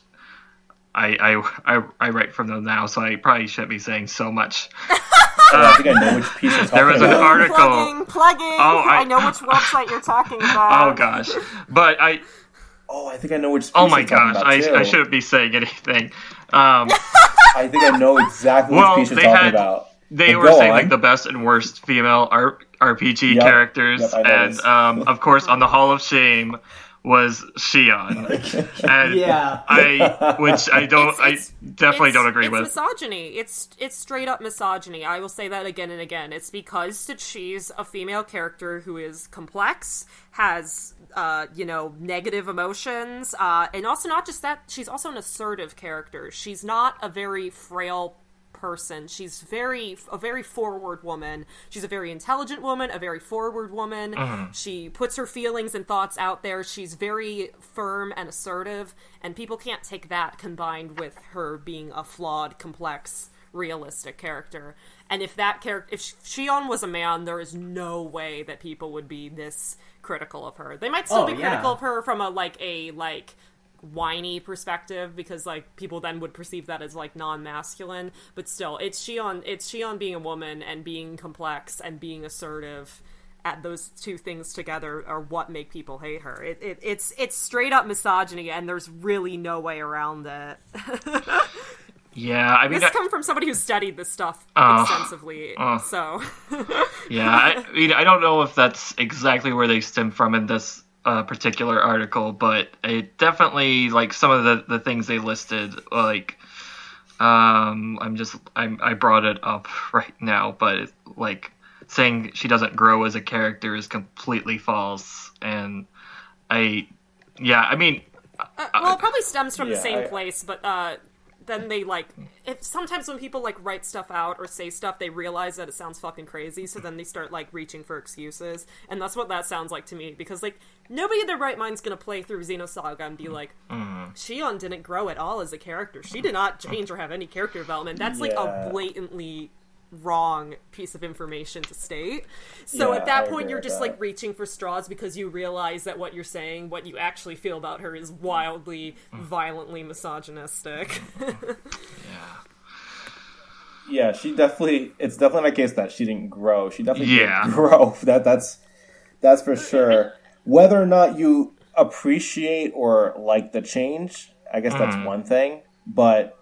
I I I, I write from them now, so I probably shouldn't be saying so much. I think I know which piece you're talking There was an about. article. plugging, plugging. Oh, I- I know which website you're talking about. Oh gosh, but I Oh, I think I know which piece oh my you're talking gosh, about, too. I, I shouldn't be saying anything. Um, I think I know exactly Well, which piece you're talking had- about. They But were saying on. like the best and worst female R- RPG Yep, characters, yep, and um, of course on the Hall of Shame was Shion, and Yeah. I which I don't It's- I definitely it's- don't agree it's with. misogyny. It's it's straight up misogyny. I will say that again and again. It's because that she's a female character who is complex, has uh, you know negative emotions, uh, and also not just that. She's also an assertive character. She's not a very frail person. She's very a very forward woman. She's a very intelligent woman, a very forward woman. Mm-hmm. She puts her feelings and thoughts out there. She's very firm and assertive, and people can't take that combined with her being a flawed, complex, realistic character. And if that character if Shion was a man, there is no way that people would be this critical of her. They might still Oh, be yeah. critical of her from a like a like whiny perspective because like people then would perceive that as like non-masculine but still it's Shion it's Shion being a woman and being complex and being assertive at those two things together are what make people hate her it, it it's it's straight up misogyny and there's really no way around it Yeah, I mean, this I, coming from somebody who studied this stuff Oh. extensively Oh. so yeah, I mean, I don't know if that's exactly where they stem from in this uh, particular article, but it definitely like some of the the things they listed, like. Um, I'm just I'm I brought it up right now, but it, like saying she doesn't grow as a character is completely false, and I, yeah, I mean, Uh, well, it probably probably stems from the same I- place, but uh, then they like if sometimes when people like write stuff out or say stuff, they realize that it sounds fucking crazy, so then they start like reaching for excuses, and that's what that sounds like to me. Because like nobody in their right mind's gonna play through Xenosaga and be mm. like, mm. Shion didn't grow at all as a character. She did not change or have any character development. That's like a blatantly wrong piece of information to state. So Yeah, at that I point you're just that. like reaching for straws because you realize that what you're saying, what you actually feel about her is wildly mm. violently misogynistic. Yeah. Yeah, she definitely. It's definitely my case that she didn't grow. She definitely Yeah. did grow. That that's that's for uh, sure. Whether or not you appreciate or like the change, I guess that's one thing. But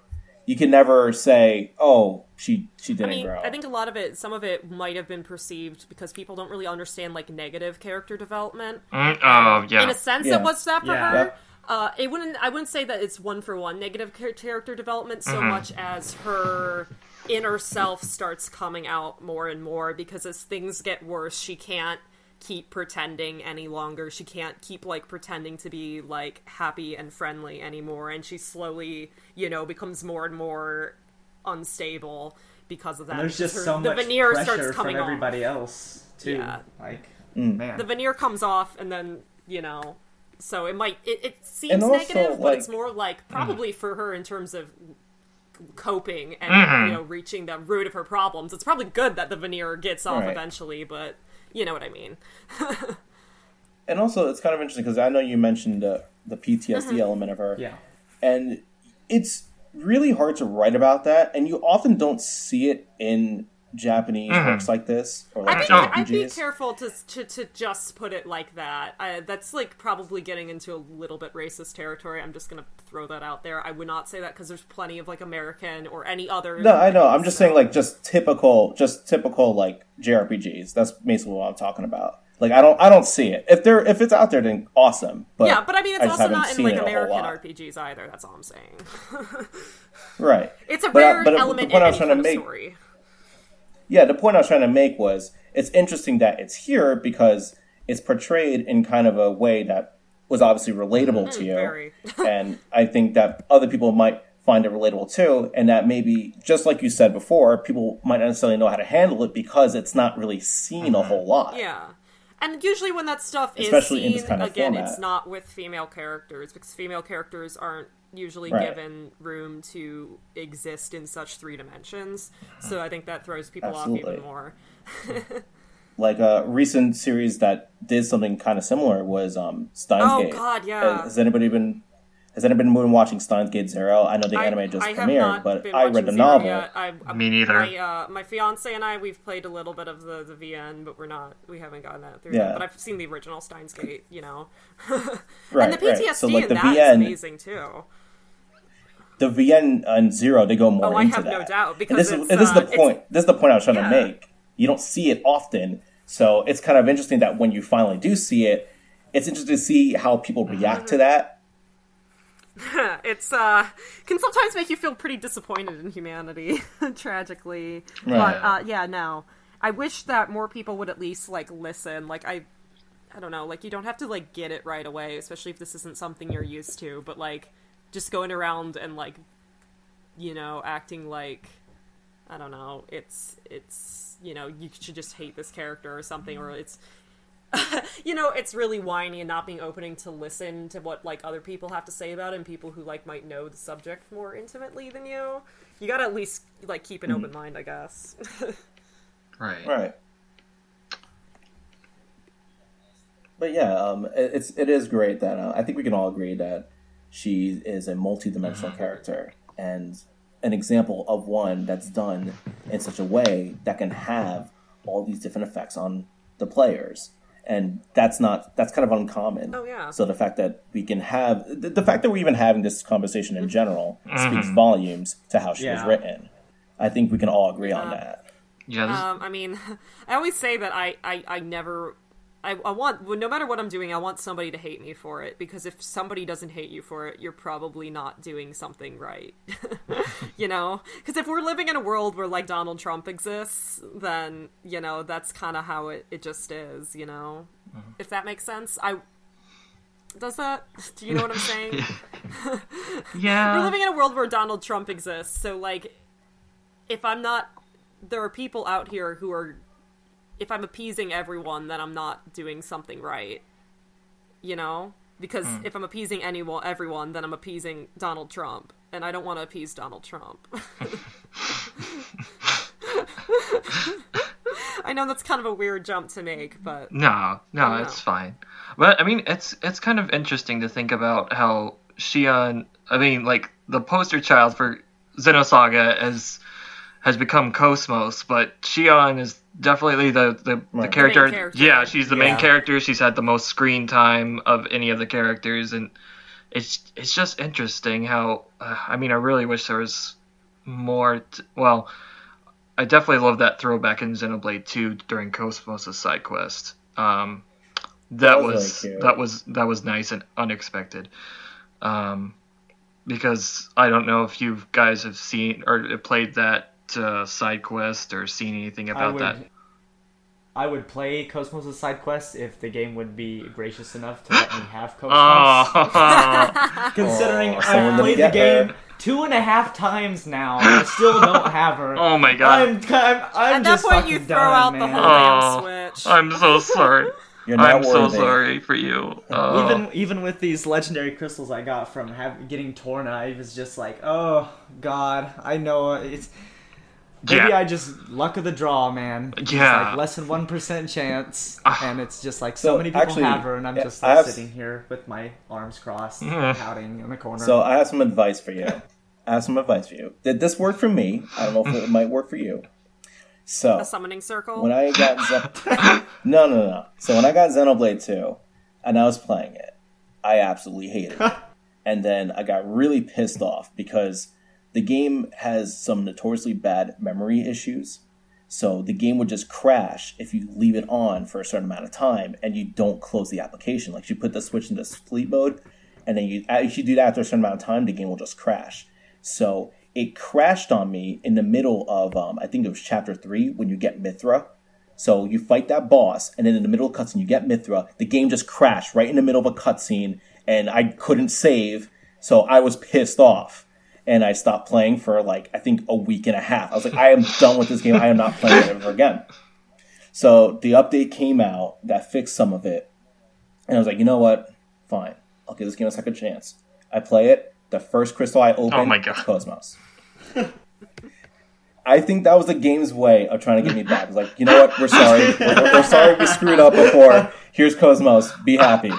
you can never say, "Oh, she she didn't mean, grow." I think a lot of it, some of it might have been perceived because people don't really understand like negative character development. Mm, oh yeah. in a sense Yeah. it was that for Yeah. her Yep. uh, it wouldn't i wouldn't say that it's one for one negative character development so Mm-hmm. much as her inner self starts coming out more and more because as things get worse she can't keep pretending any longer she can't keep like pretending to be like happy and friendly anymore and she slowly you know becomes more and more unstable because of that There's just her- so the much veneer pressure starts from coming off everybody else too. Yeah. Like, Mm. man, the veneer comes off and then you know so it might it, it seems also, negative but it's more like probably for her in terms of coping and Mhm. you know reaching the root of her problems it's probably good that the veneer gets off Right. eventually but you know what i mean. And also, it's kind of interesting because I know you mentioned uh, the PTSD element of her. yeah, and it's really hard to write about that and you often don't see it in japanese Mhm. works like this or like I'd be, Oh. I'd be careful to, to to just put it like that. I, that's like probably getting into a little bit racist territory. I'm just gonna throw that out there. I would not say that because there's plenty of like American or any other. no i know i'm just saying like just typical just typical like jrpgs that's basically what i'm talking about like i don't i don't see it if they're if it's out there then awesome but yeah, but I mean, it's just also haven't in like it a whole American. RPGs either. That's all I'm saying. right It's a But, rare but, uh, the element point in I any was trying to kind of make- story. Yeah the point i was trying to make was it's interesting that it's here because it's portrayed in kind of a way that was obviously relatable mm-hmm. to you and I think that other people might find it relatable too, and that maybe just like you said before, people might not necessarily know how to handle it because it's not really seen a mm-hmm. whole lot. Yeah. And usually when that stuff is Especially in seen, kind of again, format. it's not with female characters because female characters aren't usually Right. given room to exist in such three dimensions. So I think that throws people off even more. Like a recent series that did something kind of similar was um, Steins Oh, Gate. God, yeah. Uh, Has anybody been has anybody been watching Steins Gate Zero? I know the I- anime just I premiered, but I read the Zero novel. Yet. I, I- Me neither. My, uh, my fiance and I, we've played a little bit of the, the VN, but we're not, we haven't gotten that through Yeah. yet. But I've seen the original Steins Gate, you know. Right, and the right. PTSD So, like, in the that is VN amazing too. The VN and Zero they go more. Oh, I into have that. no doubt, And because this, is, and this uh, is the it's- point. This is the point I was trying Yeah. to make. You don't see it often, so it's kind of interesting that when you finally do see it, it's interesting to see how people react to that. it's uh can sometimes make you feel pretty disappointed in humanity tragically Right. but uh yeah no i wish that more people would at least like listen like i i don't know like you don't have to like get it right away especially if this isn't something you're used to but like just going around and like you know acting like i don't know it's it's you know you should just hate this character or something or it's you know, it's really whiny and not being opening to listen to what like other people have to say about it and people who like might know the subject more intimately than you. You gotta at least like keep an open mind, I guess. Right. Right. But yeah, um, it- it's it is great that uh, I think we can all agree that she is a multi-dimensional mm-hmm. character and an example of one that's done in such a way that can have all these different effects on the players. And that's not that's kind of uncommon. Oh, yeah. so the fact that we can have the, the fact that we're even having this conversation in mm-hmm. general speaks mm-hmm. volumes to how she was written. I think we can all agree on that. Yeah. Um, I mean, I always say that I I, I never. I, I want no matter what I'm doing, I want somebody to hate me for it because if somebody doesn't hate you for it, you're probably not doing something right. you know, because if we're living in a world where like Donald Trump exists, then you know that's kind of how it, it just is. You know, mm-hmm. if that makes sense. I Does that? Do you know what I'm saying? Yeah. We're living in a world where Donald Trump exists, so like, if I'm not, there are people out here who are, if I'm appeasing everyone, then I'm not doing something right. You know, because hmm. if I'm appeasing anyone, everyone, then I'm appeasing Donald Trump, and I don't want to appease Donald Trump. I know that's kind of a weird jump to make, but No, no, it's fine. But I mean, it's it's kind of interesting to think about how Shion. I mean, like the poster child for Xenosaga has has become Cosmos, but Shion is definitely the the, the character. main character. Yeah, she's the main character. She's had the most screen time of any of the characters, and it's it's just interesting how. Uh, I mean, I really wish there was more. T- well. I definitely love that throwback in Xenoblade 2 during Cosmos' side quest. Um, that That was was really that was that was nice and unexpected. Um, because I don't know if you guys have seen or played that uh, side quest or seen anything I about would, that. I would play Cosmos' side quest if the game would be gracious enough to let me have Cosmos. Oh, Considering Aw, someone I've played the get her. game two and a half times now, and I still don't have her. oh my god! I'm, I'm, I'm at that point, you throw done, out man. the whole Oh, damn Switch. I'm so sorry. You're not I'm so sorry for you. Oh. Even even with these legendary crystals I got from have, getting Torna, I was just like, oh god, I know it's maybe Yeah. I just luck of the draw, man. It's Yeah. like less than one percent chance, Ah. and it's just like so, So, many people actually, have her, and I'm yeah, just like have- sitting here with my arms crossed, Mhm. pouting in the corner. So I have some advice for you. I have some advice for you. Did this work for me? I don't know if it might work for you. So a summoning circle. when I got Zen- no, no, no. So when I got Xenoblade 2 and I was playing it, I absolutely hated it. and then I got really pissed off because the game has some notoriously bad memory issues. So the game would just crash if you leave it on for a certain amount of time and you don't close the application. Like you put the switch into sleep mode, and then you if you do that after a certain amount of time, the game will just crash. So it crashed on me in the middle of um, I think it was chapter three when you get Mythra. So you fight that boss, and then in the middle of cutscene you get Mythra. The game just crashed right in the middle of a cutscene, and I couldn't save. So I was pissed off, and I stopped playing for like I think a week and a half. I was like, I am done with this game. I am not playing it ever again. So the update came out that fixed some of it, and I was like, you know what? Fine, I'll give this game a second chance. I play it. The first crystal I open, Oh my God. Cosmos. I think that was the game's way of trying to get me back. It's like, you know what? We're sorry. We're, we're sorry we screwed up before. Here's Cosmos. Be happy.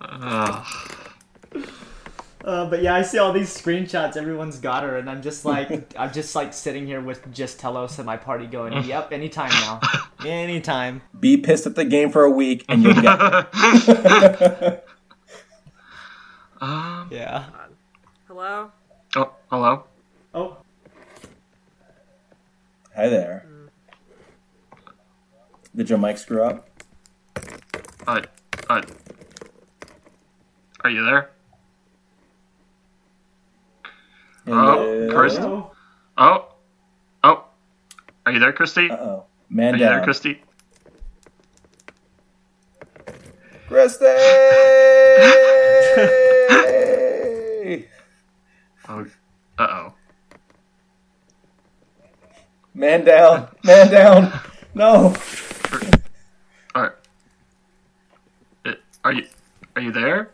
Ugh. Uh, but yeah, I see all these screenshots. Everyone's got her, and I'm just like, I'm just like sitting here with just Telos and my party, going, "Yep, anytime now, anytime." Be pissed at the game for a week, and you'll get it. um, Yeah. Hello. oh, hello. Oh, Hi there. Did your mic screw up? Uh, uh, are you there? Oh, Hello? Oh. Oh, oh, are you there, Christy? Uh-oh. Are Man you there, down. Christy? Christy! Oh, uh oh. Man down. Man down. No. Are, uh, are you are you there?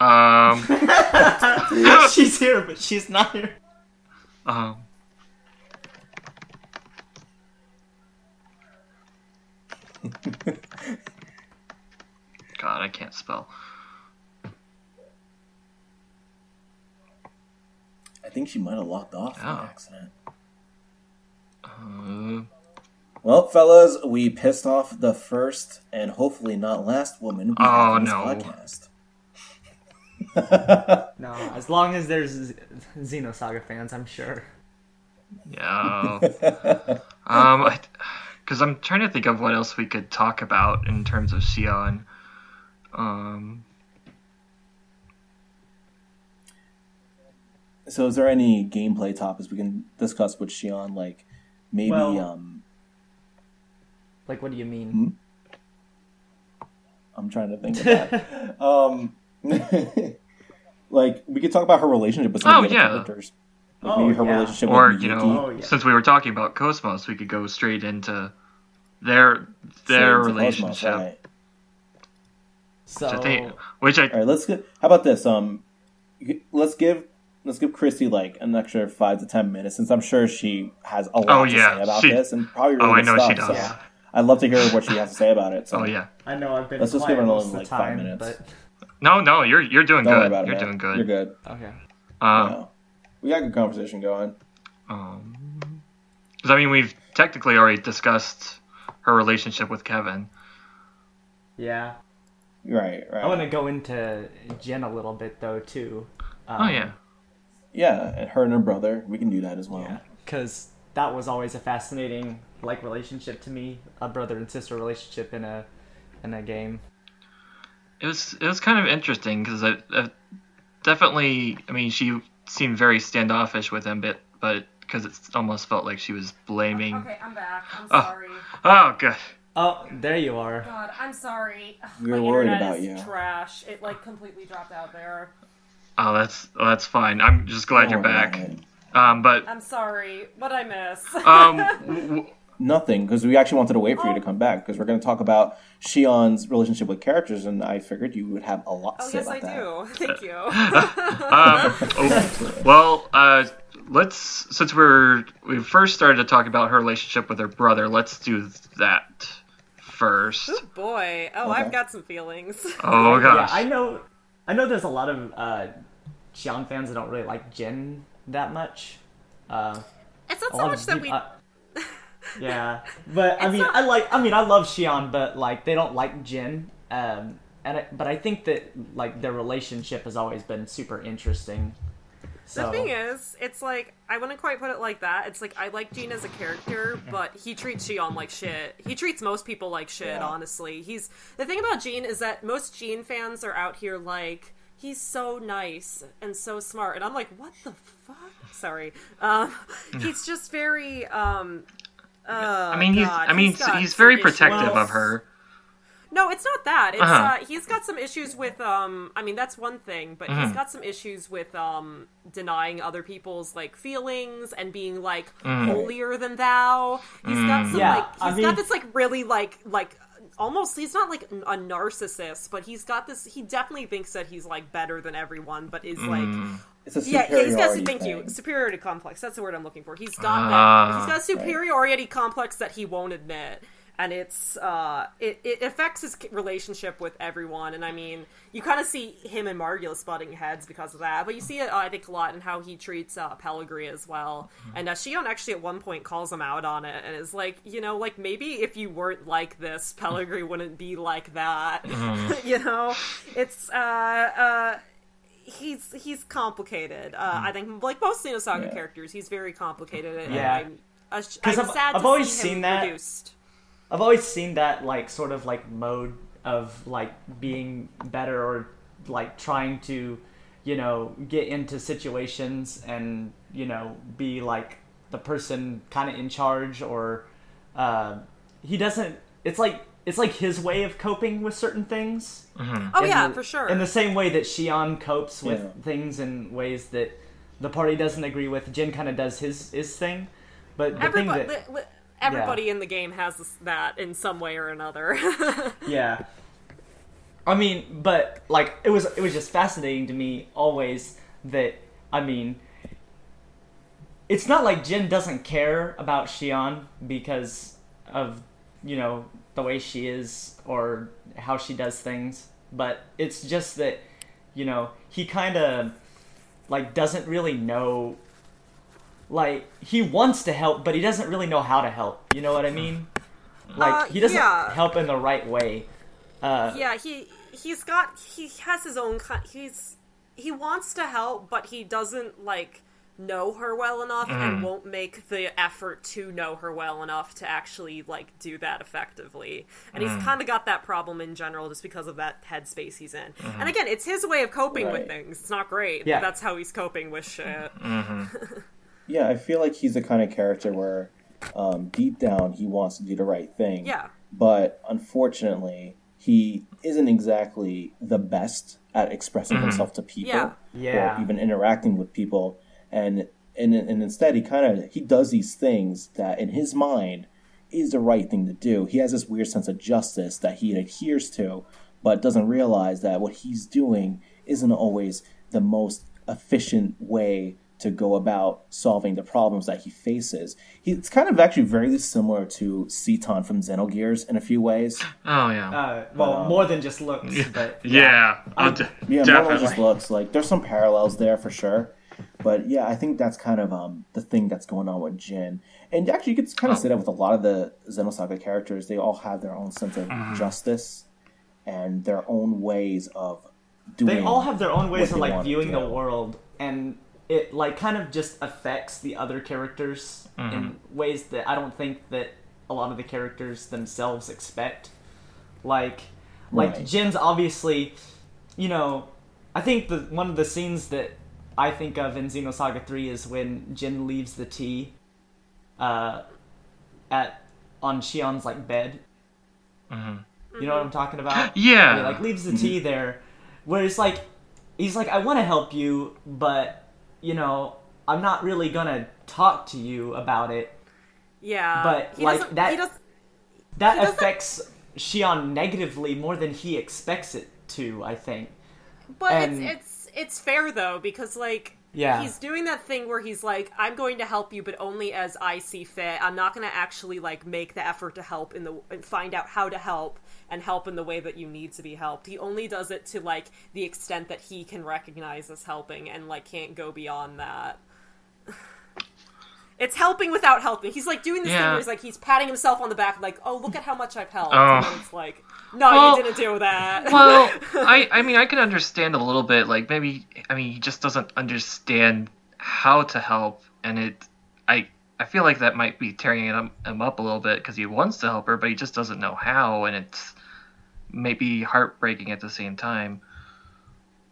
Um, she's here, but she's not here. um. God, I can't spell. I think she might have locked off Oh. by accident. Uh, Well, fellas, we pissed off the first and hopefully not last woman we Oh, have on this no. podcast. No, as long as there's Xenosaga fans, I'm sure. yeah. um, because I'm trying to think of what else we could talk about in terms of Shion. Um, so, is there any gameplay topics we can discuss with Shion? Like maybe Well- um, Like, what do you mean? Hmm? I'm trying to think of that. um, like we could talk about her relationship with some Oh, of the other yeah. characters. Like Oh, maybe her yeah. relationship or with you Miyuki. know, Oh, yeah. since we were talking about Cosmos, we could go straight into their Straight their into Cosmos, relationship, right. So which I think, which I All right, let's get. How about this? Um, let's give let's give Christy like an extra five to ten minutes, since I'm sure she has a lot Oh, to yeah. say about She- this, and probably Oh, really I know good she stuff, does. so Yeah. I'd love to hear what she has to say about it. So oh yeah, I know I've been Let's just give her most another, of the like, five minutes. but no, no, you're you're doing don't worry good. about it. You're man. doing good. You're good. okay. Um, Yeah. We got a good conversation going. Um, 'cause, I mean, we've technically already discussed her relationship with Kevin. Yeah. Right, right. I want to go into Jen a little bit though too. Um, Oh yeah, Yeah, and her and her brother. We can do that as well. Yeah, because that was always a fascinating like relationship to me, a brother and sister relationship in a in a game. It was it was kind of interesting because I, I definitely, I mean, she seemed very standoffish with him, but but because it almost felt like she was blaming. Okay, I'm back. I'm Oh. sorry. Oh good. Oh, there you are. God, I'm sorry. Ugh, We My were worried internet about is you. trash. It like completely dropped out there. Oh, that's oh, that's fine. I'm just glad Don't you're back. it. Um, but I'm sorry. What did I miss? um, w- w- Nothing, because we actually wanted to wait for you Oh. to come back because we're going to talk about Shion's relationship with characters, and I figured you would have a lot to oh say yes, about I that. do. Thank you. um, oh, well, uh, let's since we're we first started to talk about her relationship with her brother, let's do that first. Ooh, boy. Oh, Okay. I've got some feelings. Oh Yeah, gosh. I know. I know. There's a lot of uh, Shion fans that don't really like Jin that much. Uh, It's not so much that we. uh, yeah, but I mean, not- I like. I mean, I love Shion, but like, they don't like Jin. Um, and I, but I think that like their relationship has always been super interesting. So The thing is, it's like I wouldn't quite put it like that. It's like I like Gene as a character, but he treats Shion like shit. He treats most people like shit, Yeah. honestly. He's the thing about Gene is that most Gene fans are out here like he's so nice and so smart, and I'm like, what the fuck? Sorry, um, he's just very. Um, uh, I mean, he's God, I mean, got he's some very protective Well, of her. No, it's not that. It's Uh-huh. uh, he's got some issues with um I mean that's one thing, but Mm-hmm. he's got some issues with um denying other people's like feelings and being like Mm. holier than thou. He's got some Yeah, like I he's mean- got this like really like like almost he's not like a narcissist, but he's got this he definitely thinks that he's like better than everyone, but is like It's a yeah, yeah, he's got superiority thank you superiority complex. That's the word I'm looking for. He's got Ah. that. He's got a superiority complex that he won't admit, and it's uh, it it affects his relationship with everyone. And I mean, you kind of see him and Margulis butting heads because of that, but you see it uh, I think a lot in how he treats uh, Pellegrini as well. And uh, Shion actually at one point calls him out on it and is like, you know, like maybe if you weren't like this, Pellegrini wouldn't be like that. you know, it's uh uh he's he's complicated. Uh, I think like most Xenosaga Yeah. characters, he's very complicated. And Yeah. I'm, I'm 'Cause I've- sad I've always see seen that. reduced. I've always seen that like sort of like mode of like being better or like trying to, you know, get into situations and you know be like the person kind of in charge or uh, he doesn't. It's like it's like his way of coping with certain things. Oh in yeah, the- for sure. In the same way that Shion copes with Yeah. things in ways that the party doesn't agree with, Jin kind of does his his thing. But the thing everybody, that li- li- everybody in the game has this, that in some way or another. Yeah. I mean, but like it was it was just fascinating to me always that I mean it's not like Jin doesn't care about Shion because of you know the way she is or how she does things, but it's just that you know he kind of like doesn't really know like he wants to help but he doesn't really know how to help. You know what I mean? Like Uh, he doesn't yeah. help in the right way. Uh, yeah, he he's got he has his own kind. He's he wants to help, but he doesn't like know her well enough and won't make the effort to know her well enough to actually like do that effectively. And he's kind of got that problem in general just because of that headspace he's in. And again, it's his way of coping with things. It's not great, Yeah. but that's how he's coping with shit. Yeah, I feel like he's the kind of character where um, deep down he wants to do the right thing. Yeah. But unfortunately, he isn't exactly the best at expressing himself to people Yeah. Yeah. or even interacting with people and and, and instead he kind of he does these things that in his mind is the right thing to do he has this weird sense of justice that he adheres to but doesn't realize that what he's doing isn't always the most efficient way to go about solving the problems that he faces. He, it's kind of actually very similar to Citan from Xenogears in a few ways. Oh yeah. Uh, well, um, more than just looks, but yeah. Oh, de- Yeah, more definitely. than just looks like there's some parallels there for sure. But yeah, I think that's kind of um, the thing that's going on with Jin. And actually, you could kind of say that with a lot of the Xenosaga characters. They all have their own sense of justice and their own ways of doing. they all have their own ways of like viewing the world and it like kind of just affects the other characters in ways that i don't think that a lot of the characters themselves expect. Like like Right. jin's obviously you know i think the one of the scenes that i think of in xenosaga 3 is when jin leaves the tea uh at on shion's like bed. You know what i'm talking about? Yeah. he like leaves the tea there. Where it's like he's like i want to help you but you know i'm not really gonna talk to you about it Yeah. But, like, that- that affects shion negatively more than he expects it to i think But And- it's it's it's fair though because like Yeah. he's doing that thing where he's like I'm going to help you but only as I see fit. I'm not going to actually like make the effort to help in the and find out how to help and help in the way that you need to be helped. He only does it to like the extent that he can recognize as helping and like can't go beyond that. It's helping without helping. He's like doing this thing where he's like he's patting himself on the back, like, "Oh, look at how much I've helped." Oh. And it's like, "No, Well- you didn't do that." well, I I mean I can understand a little bit. Like maybe I mean he just doesn't understand how to help, and it I I feel like that might be tearing him, him up a little bit because he wants to help her, but he just doesn't know how, and it's maybe heartbreaking at the same time.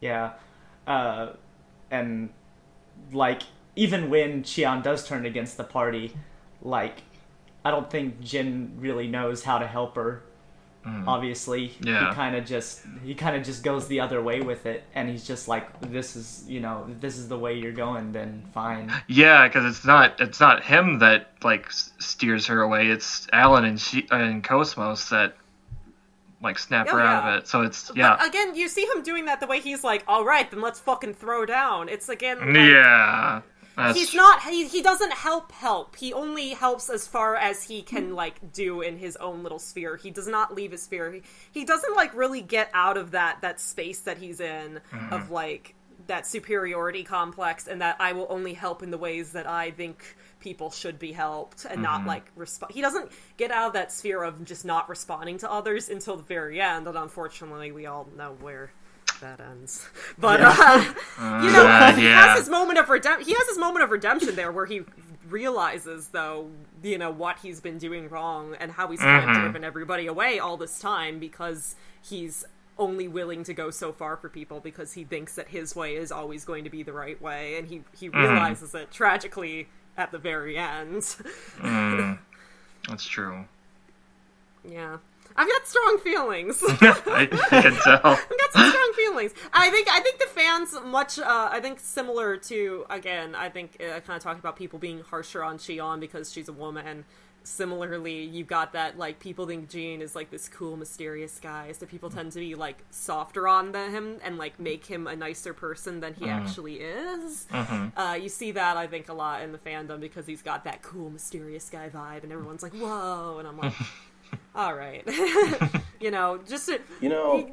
yeah uh and like even when Shion does turn against the party like i don't think jin really knows how to help her obviously Yeah. he kind of just he kind of just goes the other way with it and he's just like this is you know this is the way you're going then fine Yeah, because it's not it's not him that like steers her away. It's Allen and she and Cosmos that like snap Oh, her out yeah. of it. So it's yeah, But again, you see him doing that the way he's like, "All right, then let's fucking throw down." It's again, like, yeah. He's not. He, he doesn't help. Help. He only helps as far as he can like do in his own little sphere. He does not leave his sphere. He, he doesn't like really get out of that that space that he's in mm-hmm. of like that superiority complex and that I will only help in the ways that I think people should be helped and not like respond. He doesn't get out of that sphere of just not responding to others until the very end, and unfortunately, we all know where that ends. But uh, you know, Uh, he yeah. has his moment of redemption. He has his moment of redemption there, where he realizes, though, you know what he's been doing wrong and how he's kind of driven everybody away all this time because he's only willing to go so far for people because he thinks that his way is always going to be the right way, and he he realizes it tragically at the very end. that's true. yeah. I've got strong feelings. I, I can tell. I've got some strong feelings. I think I think the fans much. Uh, I think similar to again. I think uh, I kind of talked about people being harsher on Shion because she's a woman. Similarly, you've got that like people think Jean is like this cool, mysterious guy, so people tend to be like softer on him and like make him a nicer person than he actually is. Uh, you see that I think a lot in the fandom because he's got that cool, mysterious guy vibe, and everyone's like, "Whoa!" and I'm like, "All right," you know, just to, You know,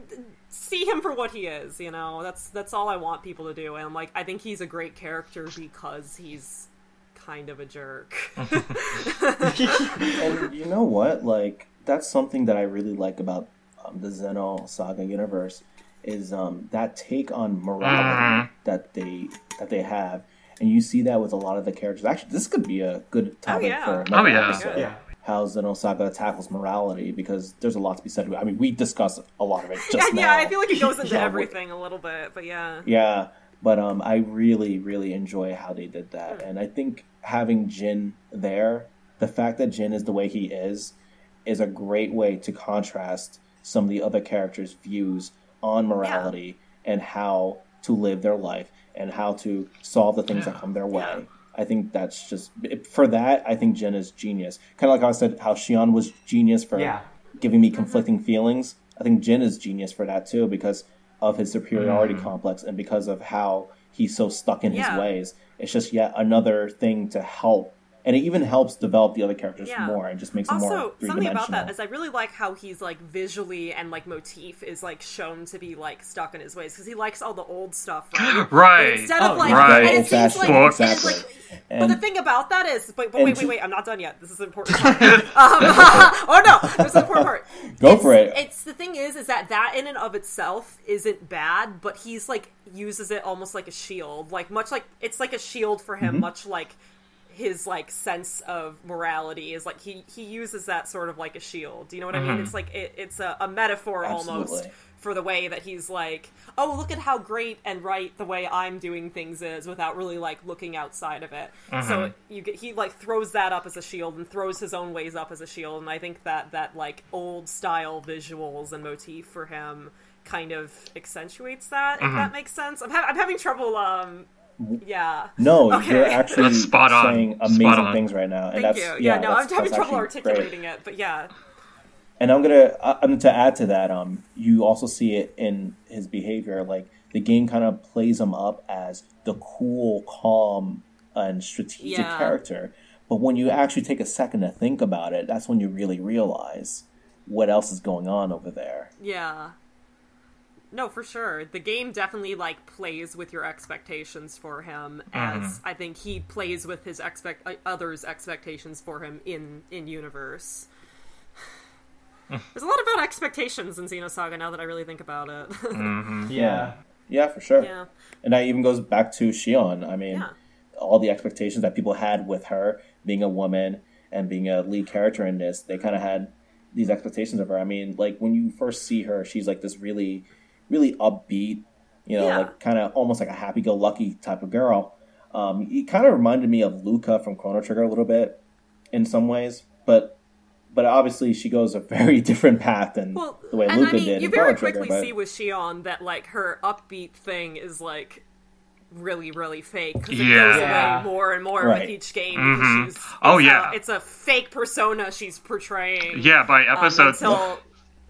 see him for what he is you know that's that's all i want people to do and i'm like i think he's a great character because he's kind of a jerk and you know what? Like that's something that I really like about um, the Xenosaga universe is um, that take on morality that they that they have, and you see that with a lot of the characters. Actually, this could be a good topic yeah. for another Oh, yeah. episode. Yeah. How Xenosaga tackles morality because there's a lot to be said. I mean, we discuss a lot of it just yeah, now. yeah i feel like it goes into Yeah, everything a little bit but yeah Yeah, but um, I really, really enjoy how they did that, and I think having Jin there, the fact that Jin is the way he is, is a great way to contrast some of the other characters' views on morality and how to live their life and how to solve the things that come their way. Yeah. I think that's just for that. I think Jen is genius. Kind of like how I said how Shion was genius for Yeah. giving me conflicting feelings. I think Jin is genius for that too because of his superiority mm. complex and because of how he's so stuck in Yeah. his ways. It's just yet another thing to help, and it even helps develop the other characters Yeah. more and just makes them more Also, three something about dimensional. that is I really like how he's like visually and like motif is like shown to be like stuck in his ways because he likes all the old stuff, right? Right. But instead Oh, of like, right. and it seems Old-fashioned, like, and it's exactly. like but the thing about that is, but, but wait, wait, wait, I'm not done yet. This is an important part. um, oh no, there's an important part. Go It's- for it. It's the thing is, is that that in and of itself isn't bad, but he's like uses it almost like a shield, like much like it's like a shield for Mm-hmm. him, much like his like sense of morality is like he he uses that sort of like a shield. Do you know what I mean? Mm-hmm. It's like it, it's a, a metaphor almost for the way that he's like, oh, look at how great and right the way I'm doing things is without really like looking outside of it. So mm-hmm. you get he like throws that up as a shield and throws his own ways up as a shield, and I think that that like old style visuals and motif for him kind of accentuates that. If mm-hmm. that makes sense, I'm, ha- I'm having trouble. Um, yeah. No, Okay. you're actually That's spot on. saying Spot amazing on. things right now, and Thank that's you. Yeah, yeah. no, that's, I'm having trouble actually great. articulating it, but yeah. And I'm gonna uh, um, to add to that. Um, you also see it in his behavior. Like the game kind of plays him up as the cool, calm, and strategic Yeah. character. But when you actually take a second to think about it, that's when you really realize what else is going on over there. Yeah. No, for sure. The game definitely like plays with your expectations for him, as I think he plays with his expect uh, others' expectations for him in in universe. There's a lot about expectations in Xenosaga now that I really think about it. Yeah. Yeah, for sure. yeah, And that even goes back to Shion. I mean, Yeah. all the expectations that people had with her being a woman and being a lead character in this, they kind of had these expectations of her. I mean, like when you first see her, she's like this really, really upbeat, you know, Yeah. like kind of almost like a happy-go-lucky type of girl. Um, it kind of reminded me of Lucca from Chrono Trigger a little bit in some ways, but but obviously she goes a very different path than well, the way and Lucca I mean, did you in very Chrono Trigger. quickly But see with Shion that like her upbeat thing is like really, really fake because it Yeah. goes away more and more Right. with each game. Mhm. She's, Oh, it's a- yeah. it's a fake persona she's portraying. Yeah, by um, episode until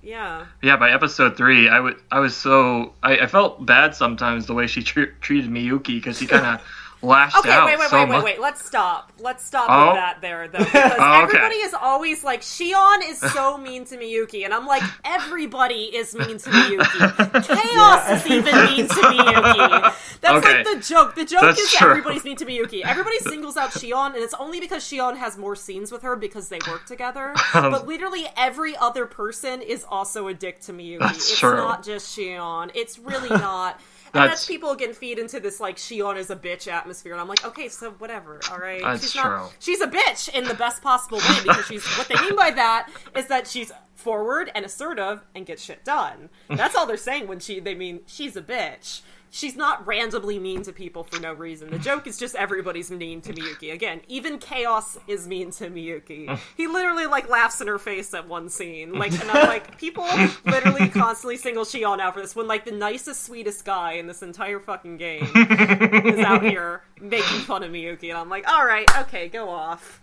yeah. yeah by episode three, I would I was so I, I felt bad sometimes the way she tr- treated Miyuki because he kind of lashed Okay, out wait, wait, so wait, wait, much. wait. Let's stop. Let's stop Oh. with that there, though, because Oh, okay. everybody is always like, Shion is so mean to Miyuki, and I'm like, everybody is mean to Miyuki. Chaos is even mean to Miyuki. That's Okay. like the joke. The joke That's is true. everybody's mean to Miyuki. Everybody singles out Shion, and it's only because Shion has more scenes with her because they work together. but literally every other person is also a dick to Miyuki. That's it's true. not just Shion. It's really not. And that's, That's- people getting feed into this like Shion is a bitch atmosphere, and I'm like, okay, so whatever, all right. That's she's true. Not, she's a bitch in the best possible way because she's what they mean by that is that she's forward and assertive and gets shit done. That's all they're saying when she they mean she's a bitch. She's not randomly mean to people for no reason. The joke is just everybody's mean to Miyuki. Again, even Chaos is mean to Miyuki. He literally like laughs in her face at one scene. Like and I'm like, people literally constantly single Shion out for this when like the nicest, sweetest guy in this entire fucking game is out here making fun of Miyuki, and I'm like, all right, okay, go off.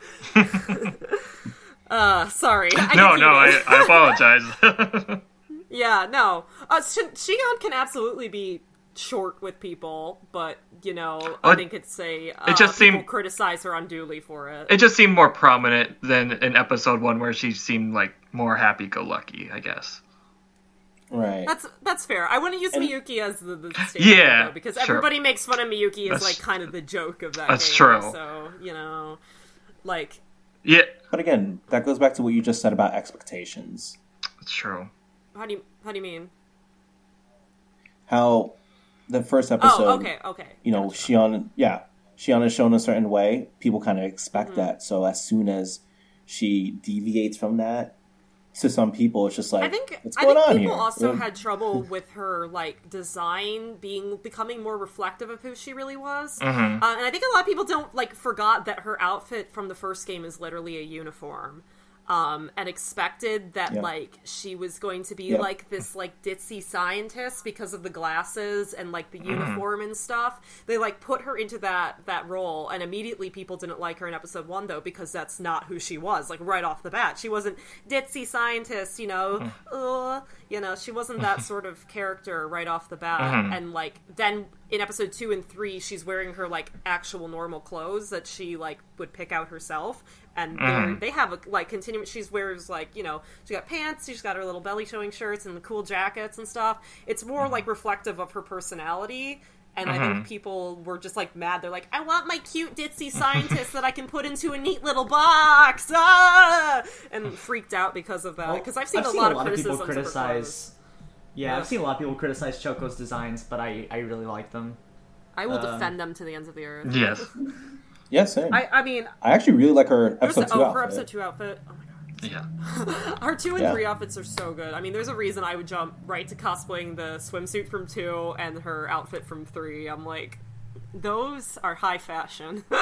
uh, sorry. I no, no, I. I apologize. yeah, no. Uh, Sh- Shion can absolutely be short with people, but you know, I think it's a uh, it just people seemed- criticize her unduly for it. it just seemed more prominent than in episode one where she seemed like more happy-go-lucky, I guess. right. That's that's fair. I wouldn't use And- Miyuki as the, the statement, Yeah, though, because sure. everybody makes fun of Miyuki as That's- like kind of the joke of that. that's game, true. So you know, like Yeah, But again, that goes back to what you just said about expectations. it's true. how do you how do you mean? How the first episode, oh, okay, okay. you know, Gotcha. Shion, yeah, Shion is shown a certain way. People kind of expect Mm-hmm. that. So as soon as she deviates from that, to some people, it's just like, I think what's I going think on people here? also had trouble with her like design being becoming more reflective of who she really was, Mm-hmm. uh, and I think a lot of people don't like forgot that her outfit from the first game is literally a uniform. Um, and expected that like she was going to be like this like ditzy scientist because of the glasses and like the uniform and stuff. They like put her into that that role, and immediately people didn't like her in episode one though because that's not who she was. Like right off the bat, she wasn't ditzy scientist, you know. Uh, you know, she wasn't that sort of character right off the bat. And like then in episode two and three, she's wearing her like actual normal clothes that she like would pick out herself, and they're they have a like continuing. She's wears like you know she got pants, she's got her little belly showing shirts and the cool jackets and stuff. It's more like reflective of her personality. And I think people were just like mad. They're like, "I want my cute ditzy scientist that I can put into a neat little box," ah! and freaked out because of that. Because I've seen, a, lot of criticisms people of clothes. criticize. Yeah, Yeah. I've seen a lot of people criticize Choco's designs, but I, I really like them. I will Um, defend them to the ends of the earth. Yes. Yeah, same. I, I, mean, I actually really like her there's episode two oh, outfit. her episode two outfit. Oh my god. Yeah. Our two and Yeah. three outfits are so good. I mean, there's a reason I would jump right to cosplaying the swimsuit from two and her outfit from three. I'm like, those are high fashion.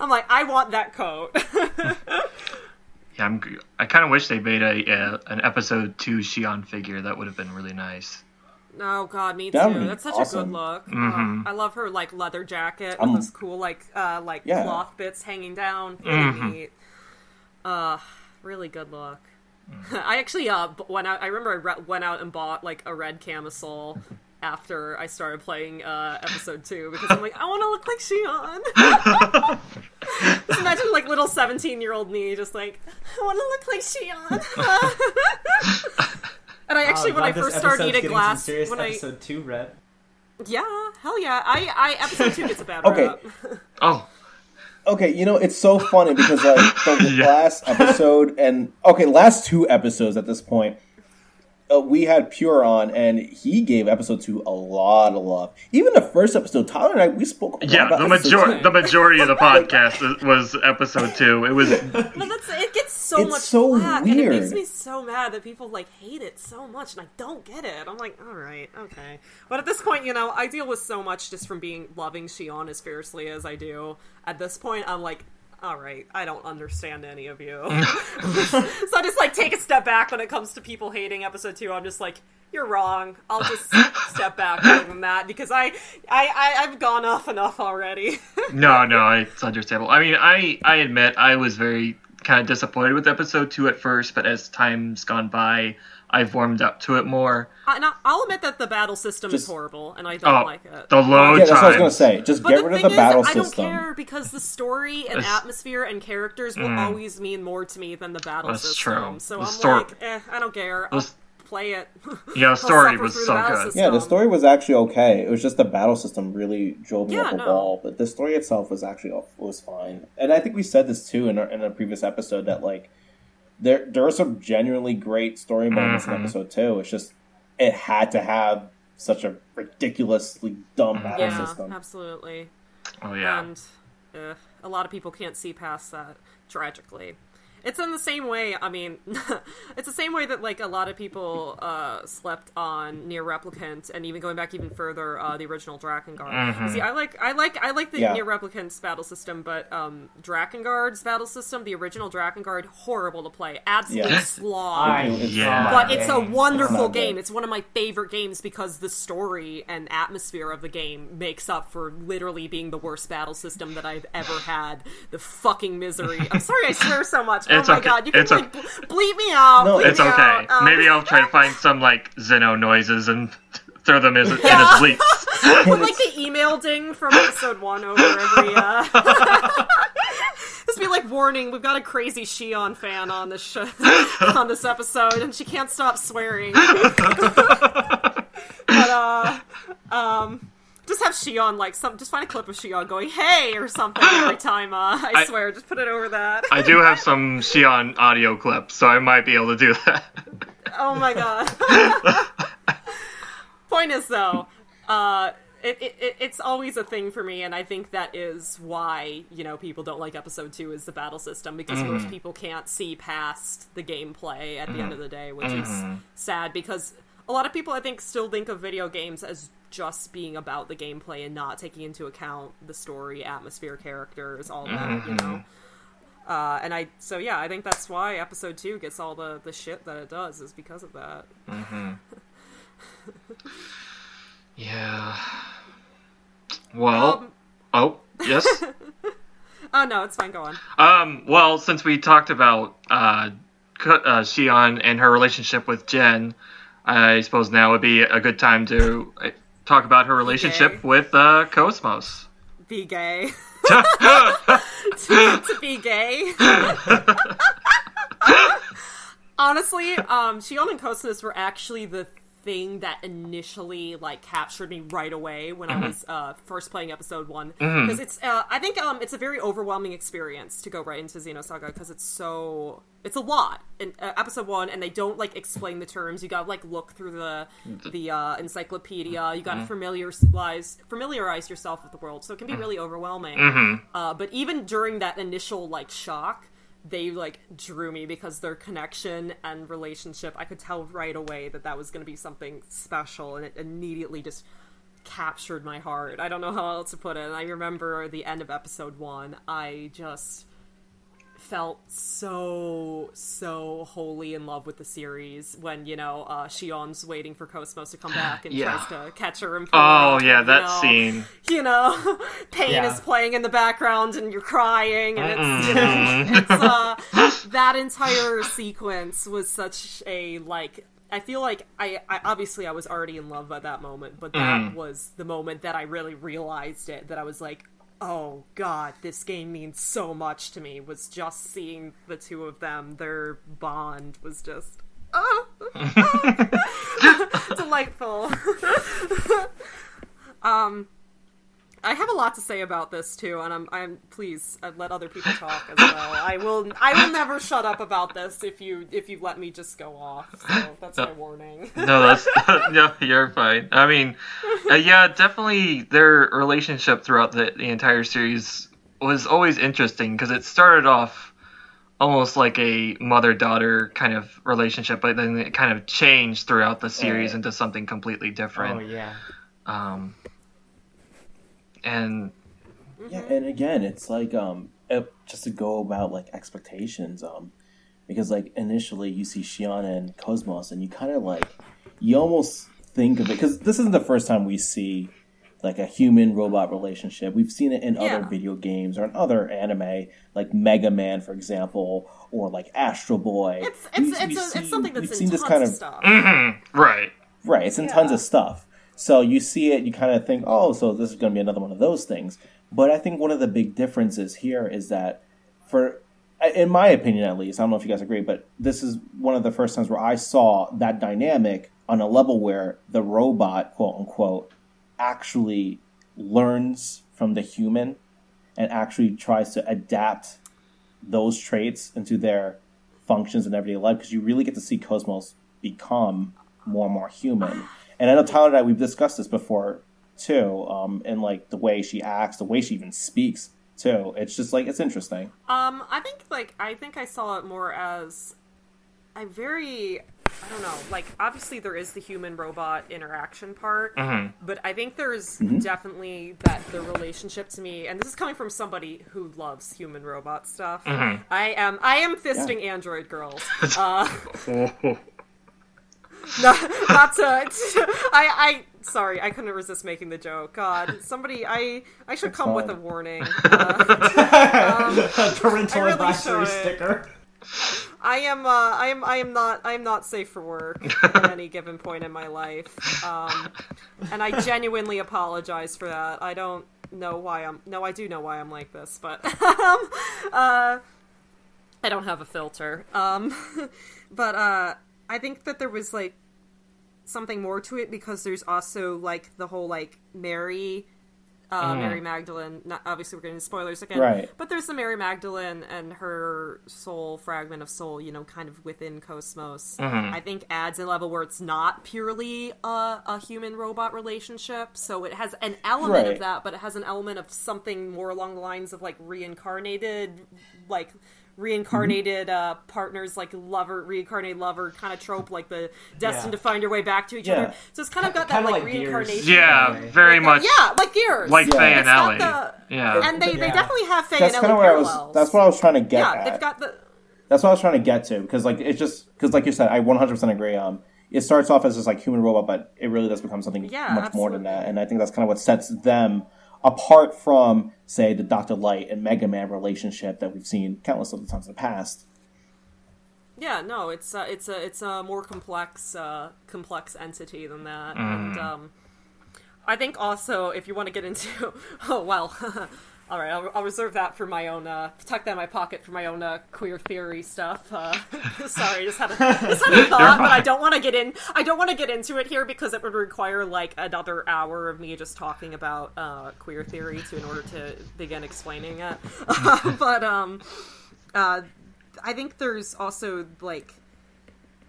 I'm like, I want that coat. Yeah, I'm, g- I kind of wish they made a, a an episode two Shion figure. That would have been really nice. Oh god, me That too. That's such a good look. Mhm. Uh, I love her like leather jacket Um, with those cool like uh like Yeah. cloth bits hanging down. Really Mhm. neat. Uh, really good look. I actually uh b- went out. I remember I re- went out and bought like a red camisole after I started playing uh episode two because I'm like I want to look like Shion. just imagine like little 17 year old me just like I want to look like Shion. and I actually Uh, when I first started eating glass serious when I episode two rep. yeah hell yeah I I episode two gets a bad Okay. rap. Oh, Okay, you know it's so funny because like the Yeah. last episode and okay, last two episodes at this point, uh, we had Pure on and he gave episode two a lot of love. Even the first episode, Tyler and I we spoke. A lot yeah. about The episode major two. the majority of the podcast was episode two. It was No, that's it. Gets so It's much so flack, and it makes me so mad that people like hate it so much, and I don't get it. I'm like, all right, okay, but at this point, you know, I deal with so much just from being loving Shion as fiercely as I do. At this point, I'm like. All right, I don't understand any of you. so I just like take a step back when it comes to people hating episode two. I'm just like, you're wrong. I'll just step back from that because I, I, I I've gone off enough already. no, no. It's understandable. I mean, I I admit I was very kind of disappointed with episode two at first, but as time's gone by, I've warmed up to it more. and I- I'll admit that the battle system is horrible, and I don't Oh, like it. the load yeah, that's what I was gonna say. Just But get rid of thing the battle is, I don't system. care because the story and That's- atmosphere and characters will Mm. always mean more to me than the battle That's system. true. So The I'm stor- like, eh, I don't care. I'll The- play it. Yeah, the story was so good. system. Yeah, the story was actually okay. It was just the battle system really drove me Yeah, up a no. wall. But the story itself was actually was fine. And I think we said this too in, our, in a previous episode that like there there are some genuinely great story moments Mhm. in episode two. It's just it had to have such a ridiculously dumb battle yeah, system. absolutely. Oh yeah. And uh, a lot of people can't see past that, tragically. It's in the same way. I mean, it's the same way that like a lot of people uh, slept on NieR Replicant, and even going back even further, uh, the original Drakengard. Mhm. See, I like, I like, I like the Yeah. NieR Replicant's battle system, but um, Drakengard's battle system, the original Drakengard, horrible to play, absolute Yeah. slog. I It's Yeah. But it's a wonderful not good. game. It's one of my favorite games because the story and atmosphere of the game makes up for literally being the worst battle system that I've ever had. The fucking misery. I'm sorry I swear so much. It's oh my okay. god, you can It's like ble- bleep me out. No, bleep It's me okay. out. Um, Maybe I'll try to find some like Xeno noises and throw them as, in as bleeps. Put like the email ding from episode one over every. uh... Just be like, warning: we've got a crazy Shion fan on this show, on this episode, and she can't stop swearing. but uh, um, just have Shion like some. Just find a clip of Shion going "Hey" or something every time. Uh, I, I- swear, just put it over that. I do have some Shion audio clips, so I might be able to do that. oh my god. Point is though, uh, it, it, it- it's always a thing for me, and I think that is why you know people don't like episode two is the battle system because most people can't see past the gameplay at the end of the day, which is sad because a lot of people I think still think of video games as just being about the gameplay and not taking into account the story, atmosphere, characters, all that. You know. Uh, and I so yeah, I think that's why episode two gets all the the shit that it does is because of that. Yeah. Well. Um, oh yes. oh no, it's fine. Go on. Um, well, since we talked about uh, uh, Shion and her relationship with Jin, I suppose now would be a good time to talk about her relationship with uh, Cosmos. Be gay. to, to be gay. Honestly, um, Shion and Cosmos were actually the thing that initially like captured me right away when I was uh, first playing episode one. Because it's uh, I think um, it's a very overwhelming experience to go right into Xenosaga because it's so it's a lot in uh, episode one and they don't like explain the terms. You gotta like look through the the uh, encyclopedia. You gotta familiarize familiarize yourself with the world. So it can be really overwhelming. Uh, but even during that initial like shock they like drew me because their connection and relationship i could tell right away that that was going to be something special and it immediately just captured my heart. I don't know how else to put it. And i remember the end of episode one i just felt so so wholly in love with the series when you know uh Shion's waiting for Cosmos to come back and Yeah. tries to catch her in pool, Oh yeah, you that know scene. you know, pain Yeah. is playing in the background and you're crying, and it's you know, it's uh, that entire sequence was such a like. I feel like I, I obviously I was already in love at that moment, but that Mm-hmm. was the moment that I really realized it. That I was like, oh god, this game means so much to me. Was just seeing the two of them, their bond was just. Oh, delightful. um, I have a lot to say about this too, and I'm I'm please uh, let other people talk as well. I will I will never shut up about this if you if you let me just go off. So that's my warning. No, that's no, you're fine. I mean, uh, yeah, definitely their relationship throughout the, the entire series was always interesting because it started off almost like a mother-daughter kind of relationship, but then it kind of changed throughout the series Right. into something completely different. Oh yeah. Um, and Yeah, and again, it's like um, uh, just to go about like expectations, um, because like initially you see Shion and Cosmos, and you kind of like you almost think of it because this isn't the first time we see like a human robot relationship. We've seen it in other video games or in other anime, like Mega Man, for example, or like Astro Boy. It's it's We- it's, we've a, seen- it's something that's we've in seen tons this kind of of stuff. right, Right, it's in tons of stuff. So you see it, you kind of think, oh, so this is going to be another one of those things. But I think one of the big differences here is that, for, in my opinion at least, I don't know if you guys agree, but this is one of the first times where I saw that dynamic on a level where the robot, quote unquote, actually learns from the human and actually tries to adapt those traits into their functions in everyday life because you really get to see Cosmos become more and more human. And I know Tyler and I we've discussed this before too, um, and like the way she acts, the way she even speaks too. It's just like it's interesting. Um, I think like I think I saw it more as I very I don't know, like obviously there is the human robot interaction part, but I think there's definitely that the relationship to me, and this is coming from somebody who loves human robot stuff. I am I am fisting android girls. Uh, not, not to I I sorry I couldn't resist making the joke. God, somebody I I should come with a warning. Uh, Parental I really advisory sticker. I am uh, I am I am not I am not safe for work at any given point in my life, um, and I genuinely apologize for that. I don't know why I'm no I do know why I'm like this, but um, uh, I don't have a filter. Um, but uh, I think that there was like something more to it because there's also like the whole like Mary. Uh, Mary Magdalene. Not, obviously, we're getting spoilers again. Right. But there's the Mary Magdalene and her soul fragment of soul, you know, kind of within Cosmos. I think adds a level where it's not purely a, a human robot relationship. So it has an element Right. of that, but it has an element of something more along the lines of like reincarnated, like reincarnated uh, partners, like lover, reincarnated lover kind of trope, like the destined Yeah. to find your way back to each Yeah. other. So it's kind of got that Kinda like, like reincarnation. Yeah, very Like, much Yeah, like Gears. like Yeah. Fei and It's Elly. the- Yeah. and they, they Yeah. definitely have Fei That's and kind of Elly where I was. parallels. That's what I was trying to get yeah, at. they've got the That's what I was trying to get to because like it's just because like you said, I 100% agree. Um, it starts off as just like human robot, but it really does become something Yeah, much more than that. And I think that's kind of what sets them apart from, say, the Doctor Light and Mega Man relationship that we've seen countless other times in the past. Yeah, no, it's uh, it's a it's a more complex uh, complex entity than that, and um, I think also if you want to get into oh well, all right, I'll, I'll reserve that for my own uh, tuck that in my pocket for my own uh, queer theory stuff. Uh, sorry, just had a just had a thought, but I don't want to get in. I don't want to get into it here because it would require like another hour of me just talking about uh, queer theory to in order to begin explaining it. but um, uh, I think there's also like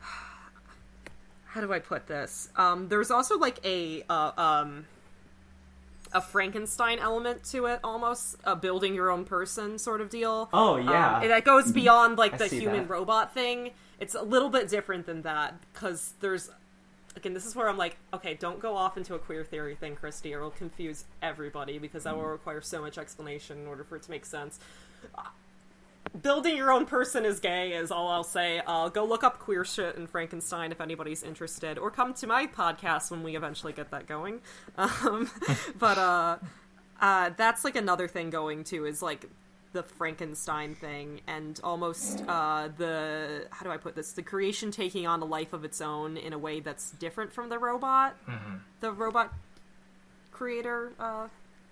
how do I put this? Um, there's also like a uh, um, a Frankenstein element to it, almost a building your own person sort of deal. Oh, yeah. um, and that goes beyond like I the human that. robot thing. It's a little bit different than that because there's again, this is where I'm like, okay, don't go off into a queer theory thing, Christy, or it'll confuse everybody because that will require so much explanation in order for it to make sense. Building your own person is gay is all I'll say. Uh, go look up queer shit and Frankenstein if anybody's interested, or come to my podcast when we eventually get that going. Um, but uh, uh, that's like another thing going too is like the Frankenstein thing and almost uh, the how do I put this the creation taking on a life of its own in a way that's different from the robot the robot creator uh,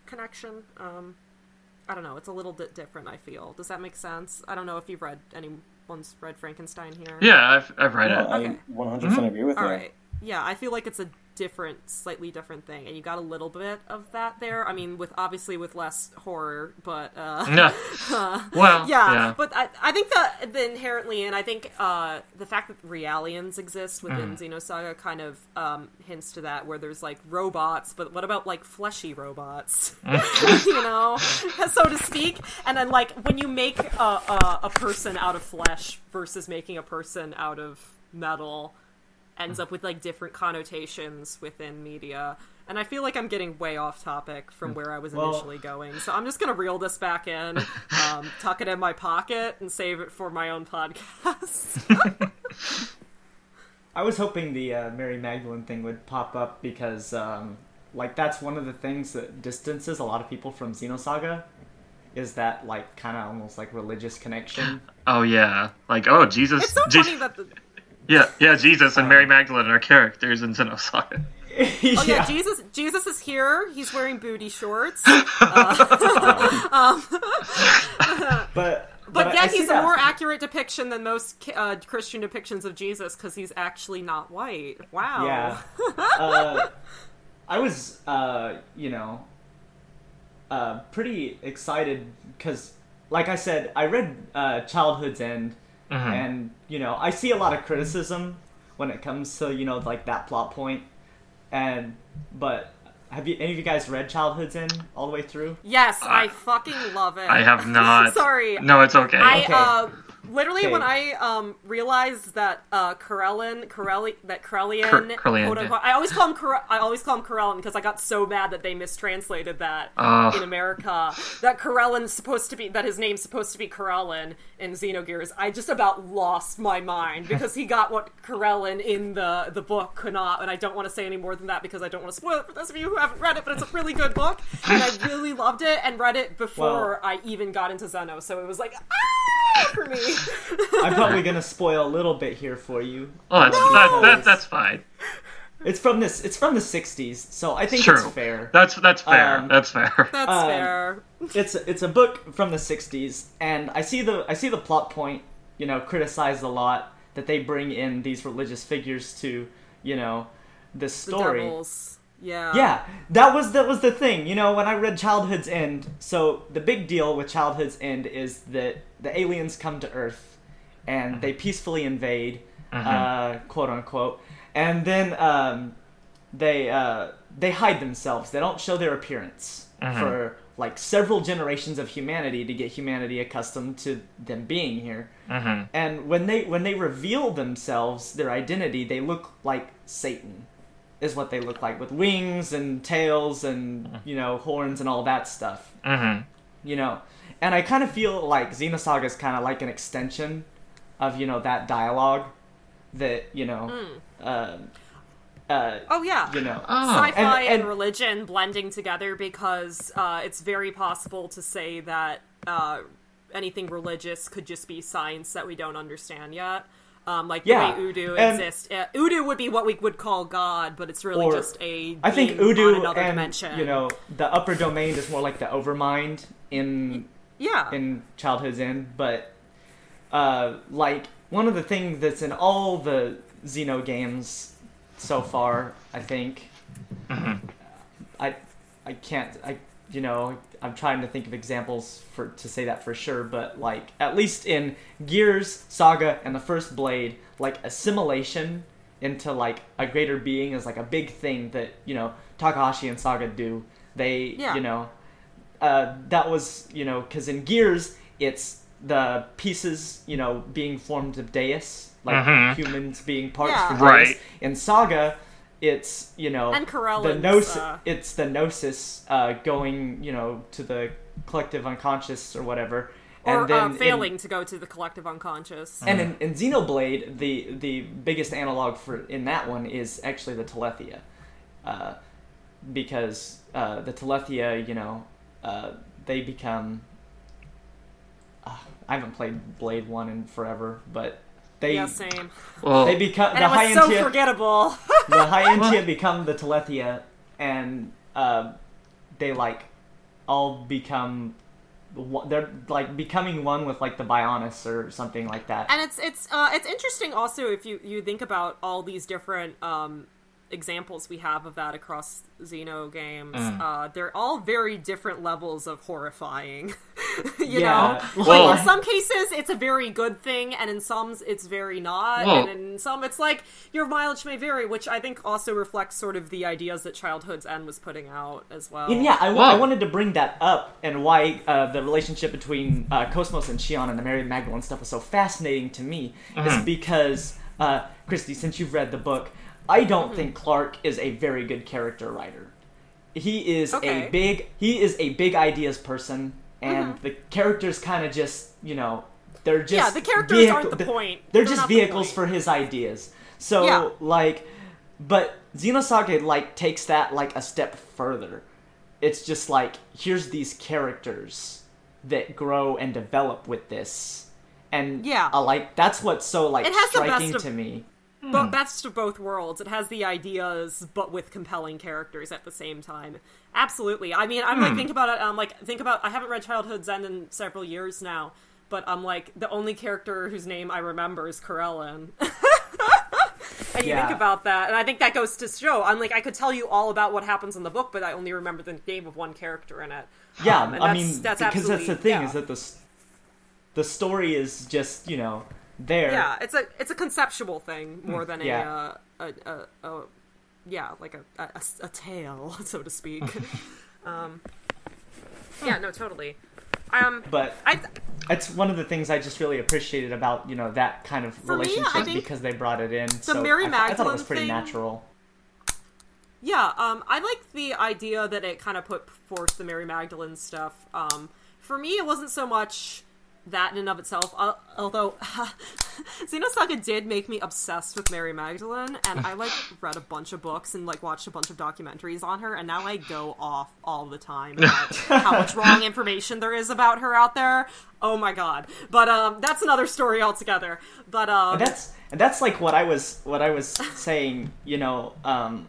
connection um, I don't know it's a little bit different I feel does that make sense I don't know if you've read anyone's read Frankenstein here Yeah, I've I've read No, it. I 100% mm-hmm. agree with all you. right. Yeah, I feel like it's a different, slightly different thing, and you got a little bit of that there. I mean, with obviously with less horror, but uh, No. well, yeah, yeah. But I, I think that the inherently, and I think uh, the fact that realians exist within Xenosaga kind of um, hints to that, where there's like robots, but what about like fleshy robots? you know, so to speak. And then like when you make a, a, a person out of flesh versus making a person out of metal ends up with like different connotations within media. And I feel like I'm getting way off topic from where I was Well- initially going. So I'm just gonna reel this back in, um, tuck it in my pocket, and save it for my own podcast. I was hoping the uh, Mary Magdalene thing would pop up because, um, like, that's one of the things that distances a lot of people from Xenosaga. Is that like kind of almost like religious connection? Oh yeah. Like oh Jesus. it's so Je- funny that the, yeah yeah Jesus and Mary Magdalene are characters in Xenosaga. oh yeah. Jesus Jesus is here. He's wearing booty shorts. Uh, um, but But, I- yet I he's a that- more accurate depiction than most uh, Christian depictions of Jesus because he's actually not white. Wow. Yeah. uh, I was, uh, you know, uh, pretty excited because, like I said, I read uh, Childhood's End, and you know, I see a lot of criticism when it comes to you know like that plot point. point, and but. Have you any of you guys read Childhood's End all the way through? Yes, I fucking love it. I have not. Sorry. No, it's okay. I Okay. uh, literally Okay. when I um realized that uh Karellen, Corelli, that Corellian, Cor- Corellian, quote unquote, I always call him Cor- I always call him Karellen because I got so mad that they mistranslated that Ugh. in America. That Karellen's supposed to be that his name's supposed to be Karellen in Xenogears. I just about lost my mind because he got what Corellin in the the book could not, and I don't want to say any more than that because I don't want to spoil it for those of you who haven't read it. But it's a really good book, and I really loved it and read it before I even got into Xeno. So it was like ah for me. I'm probably gonna spoil a little bit here for you. oh, that's that, that, that's fine. It's from this. It's from the '60s, so I think True. it's fair. That's that's fair. Um, that's fair. That's Um, fair. it's it's a book from the 60s and i see the i see the plot point you know criticized a lot that they bring in these religious figures to you know this The story devils. Yeah. yeah that was that was the thing you know when i read childhood's end so the big deal with childhood's end is that the aliens come to earth and they peacefully invade uh, quote unquote and then um, they uh, they hide themselves they don't show their appearance for like several generations of humanity to get humanity accustomed to them being here. Mhm. And when they when they reveal themselves, their identity, they look like Satan, is what they look like with wings and tails and you know horns and all that stuff. Mhm. You know, and I kind of feel like Xenosaga is kind of like an extension of you know that dialogue that you know. Um, uh, Oh yeah. you know, Oh. Sci-fi and, And- and- religion blending together because uh, it's very possible to say that uh, anything religious could just be science that we don't understand yet. Um, like Yeah, the way U-DO and- exists. Uh, U-DO would be what we would call God, but it's really Or- just a. I think being on U-DO another and dimension. you know the upper domain is more like the overmind in Yeah. in Childhood's End, but uh, like one of the things that's in all the Xeno games so far, I think. I I can't I you know I'm trying to think of examples for to say that for sure, but like at least in Gears, Saga, and the first Blade, like assimilation into like a greater being is like a big thing that you know Takahashi and Saga do. They Yeah. you know uh, that was you know because in Gears it's the pieces you know being formed of Deus, like Mhm. humans being parts Yeah. for Deus. Right. In Saga, it's you know And the Corellians, gnosis. uh, It's the gnosis uh, going you know to the collective unconscious or whatever, or and then uh, in- failing to go to the collective unconscious. and in, in Xenoblade, the the biggest analog for in that one is actually the Telethia, uh, because uh, the Telethia, you know, uh, they become. Uh, I haven't played Blade One in forever, but they yeah, same. Well, they become And the it was high so forgettable. the High Entia become the Telethia, and uh, they like all become. They're like becoming one with like the Bionis or something like that. and it's it's uh, it's interesting also if you you think about all these different um, examples we have of that across Xeno games. Uh, they're all very different levels of horrifying. you Yeah. know, Well- like in some cases it's a very good thing, and in some it's very not, Well- and in some it's like your mileage may vary, which I think also reflects sort of the ideas that Childhood's End was putting out as well. And yeah, I, wa- Wow. I wanted to bring that up and why uh, the relationship between uh, Cosmos and Shion and the Mary Magdalene stuff was so fascinating to me is because, uh, Christy, since you've read the book, I don't mm-hmm. think Clarke is a very good character writer. He is Okay. a big he is a big ideas person, and mm-hmm. the characters kind of just you know they're just Yeah, the characters aren't the point. They're, They're just vehicles for his ideas. So Yeah. like, but Xenosaga like takes that like a step further. It's just like here's these characters that grow and develop with this, and Yeah. I like that's what's so like It has the best striking of- to me. But hmm. best of both worlds. It has the ideas, but with compelling characters at the same time. Absolutely. I mean, I'm like hmm. think about it. I'm like think about. I haven't read Childhood's End in several years now, but I'm like the only character whose name I remember is Karellen. and you Yeah. think about that, and I think that goes to show. I'm like, I could tell you all about what happens in the book, but I only remember the name of one character in it. Yeah, Um, I that's- mean that's because that's the thing yeah. is that the the story is just you know there. Yeah, it's a it's a conceptual thing more than a, yeah. uh, a, a, a yeah like a, a a tale so to speak. um, yeah, no, totally. Um, But I it's one of the things I just really appreciated about you know that kind of For me, relationship because they brought it in. so Mary I, th- I thought it Magdalene was pretty thing- natural. yeah, um, I like the idea that it kind of put forth the Mary Magdalene stuff. Um, for me, it wasn't so much that in and of itself. Uh, although Xenosaga did make me obsessed with Mary Magdalene, and I like read a bunch of books and like watched a bunch of documentaries on her, and now I go off all the time about how much wrong information there is about her out there. Oh my god! But um, that's another story altogether. But um, And that's and that's like what I was what I was saying. You know, um,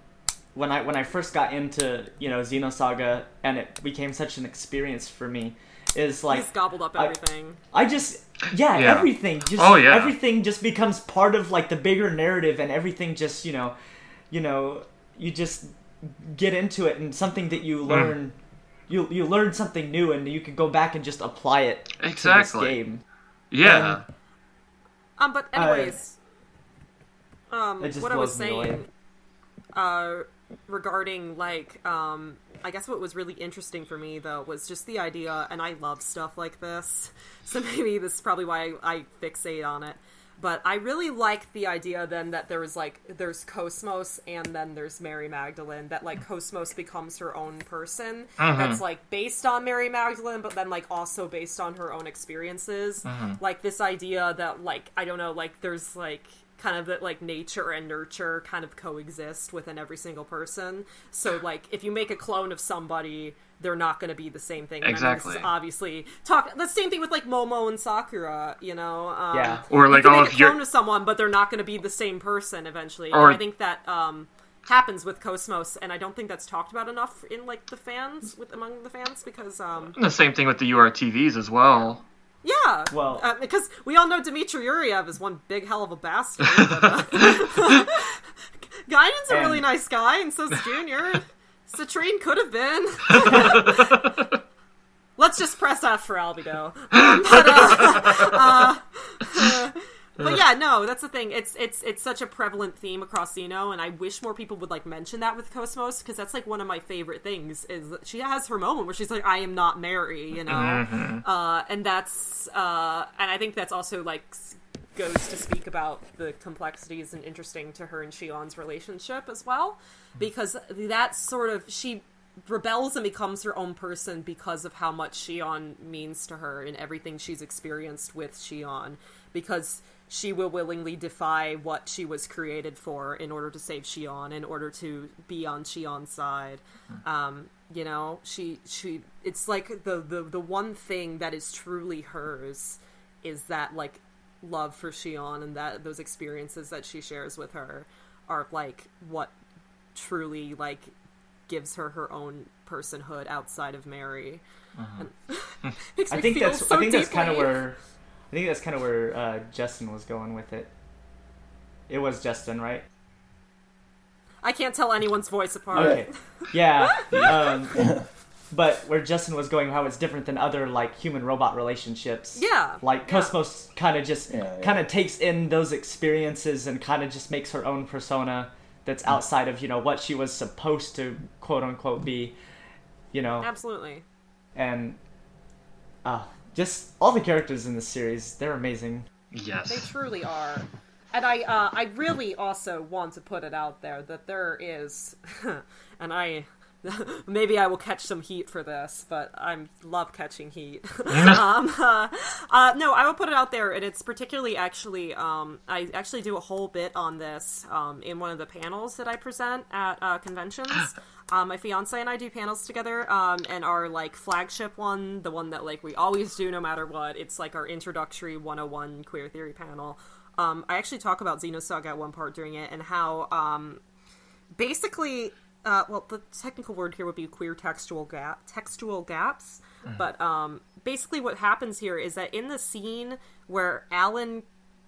when I when I first got into you know Xenosaga and it became such an experience for me, is like he's gobbled up everything. I just yeah, Yeah. everything just Oh, yeah. everything just becomes part of like the bigger narrative and everything just you know you know you just get into it and something that you learn you you learn something new and you can go back and just apply it to Exactly. this game. yeah. Um, but anyways, um, It just what I was blows me saying, uh, regarding like um I guess what was really interesting for me though was just the idea and I love stuff like this. So maybe this is probably why I, I fixate on it. But I really like the idea then that there was like there's Cosmos and then there's Mary Magdalene that like Cosmos becomes her own person that's like based on Mary Magdalene but then like also based on her own experiences. Like this idea that like I don't know like there's like kind of that like nature and nurture kind of coexist within every single person. So like if you make a clone of somebody, they're not going to be the same thing. And I mean, Exactly. obviously, talk the same thing with like Momo and Sakura. You know, um, Yeah. Or, like, all make of your- clone of someone, but they're not going to be the same person eventually. Or- I think that um, happens with Cosmos, and I don't think that's talked about enough in like the fans with among the fans because um, the same thing with the URTVs as well. Yeah, Well- uh, because we all know Dmitry Yuriev is one big hell of a bastard. But, uh, a really nice guy, and so's Junior. Citrine could have been. Let's just press F for Albedo. Um, but, uh, uh, but yeah, no, that's the thing. It's it's it's such a prevalent theme across Xeno, and I wish more people would like mention that with Cosmos because that's like one of my favorite things. Is that she has her moment where she's like, "I am not Mary," you know, uh, and that's uh, and I think that's also like goes to speak about the complexities and interesting to her and Shion's relationship as well, because that sort of she rebels and becomes her own person because of how much Shion means to her and everything she's experienced with Shion, because she will willingly defy what she was created for in order to save Shion, in order to be on Shion's side. Um, you know, she she it's like the, the the one thing that is truly hers is that like love for Shion and that those experiences that she shares with her are like what truly like gives her her own personhood outside of Mary. Makes I think that's so I think that's kind of where think that's kind of where uh, Justin was going with it. It was Justin, right? I can't tell anyone's voice apart. Okay. Yeah. Um, but where Justin was going, how it's different than other like human robot relationships. Yeah, Like yeah. Cosmos kind of just Yeah, yeah. kind of takes in those experiences and kind of just makes her own persona that's outside of you know what she was supposed to quote unquote be. You know, Absolutely. and uh, just all the characters in this series, they're amazing. Yes. They truly are. And I, uh, I really also want to put it out there that there is, and I, maybe I will catch some heat for this, but I love catching heat. um, uh, uh, no, I will put it out there, and it's particularly actually, um, I actually do a whole bit on this um, in one of the panels that I present at uh, conventions. Um, my fiance and I do panels together, um, and our like flagship one, the one that like we always do no matter what, it's like our introductory 101 queer theory panel. Um, I actually talk about Xenosaga at one part during it and how um, basically, uh, well, the technical word here would be queer textual gap, textual gaps. But um, basically, what happens here is that in the scene where Allen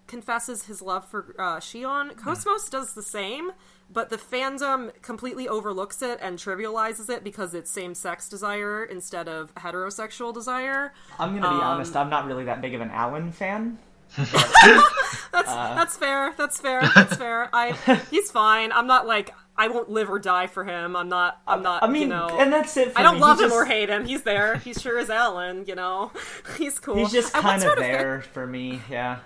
confesses his love for uh, Shion, Cosmos does the same, but the fandom completely overlooks it and trivializes it because it's same-sex desire instead of heterosexual desire. I'm gonna be Um, honest, I'm not really that big of an Allen fan. That's that's fair. That's fair. That's fair. I he's fine. I'm not like I won't live or die for him. I'm not. I'm not. I mean, you know, and that's it. For I don't me. love He's him or hate him. He's there. He sure is Allen. You know, he's cool. He's just kind of wrote a fan- there for me. Yeah.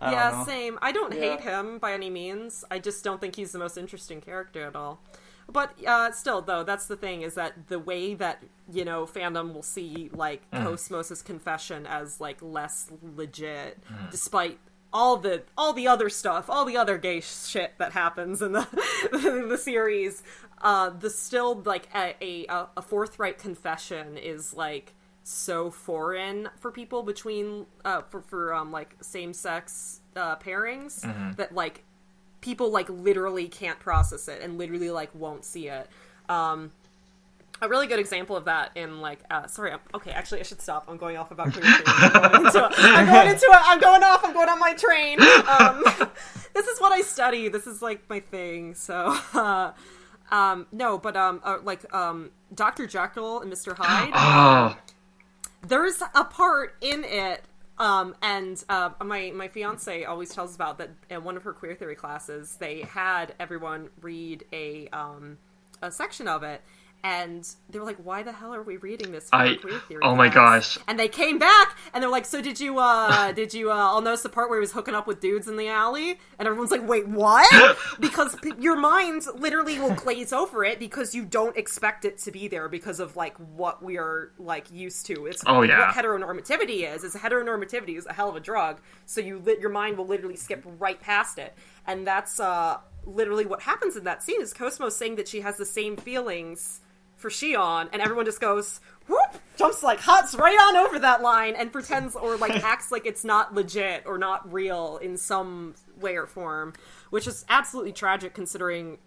I yeah, don't know. same. I don't Yeah. hate him by any means. I just don't think he's the most interesting character at all. But uh, still, though, that's the thing is that the way that you know fandom will see like Cosmos's confession as like less legit, despite all the all the other stuff, all the other gay shit that happens in the the series. Uh, the still like a, a a forthright confession is like so foreign for people between uh for for um like same sex uh pairings that like people like literally can't process it and literally like won't see it. Um a really good example of that in like uh sorry I'm, okay actually i should stop. I'm going off about queer theory. I'm going into it i'm going into it i'm going off i'm going on my train. Um this is what i study. This is like my thing. So uh um no but um uh, like um dr jekyll and mr hyde. Oh, there's a part in it um, and uh, my my fiance always tells us about that in one of her queer theory classes they had everyone read a um, a section of it, and they were like, "Why the hell are we reading this?" I- queer theory oh my class?" gosh. And they came back and they're like, "So did you? uh Did you? uh I'll notice the part where he was hooking up with dudes in the alley." And everyone's like, "Wait, what?" because p- your mind literally will glaze over it because you don't expect it to be there because of like what we are like used to. It's Oh, yeah. what heteronormativity is. Is heteronormativity is a hell of a drug. So you lit your mind will literally skip right past it, and that's uh literally what happens in that scene. Is Cosmo saying that she has the same feelings for Shion, and everyone just goes whoop, jumps like hots right on over that line and pretends or like acts like it's not legit or not real in some way or form, which is absolutely tragic considering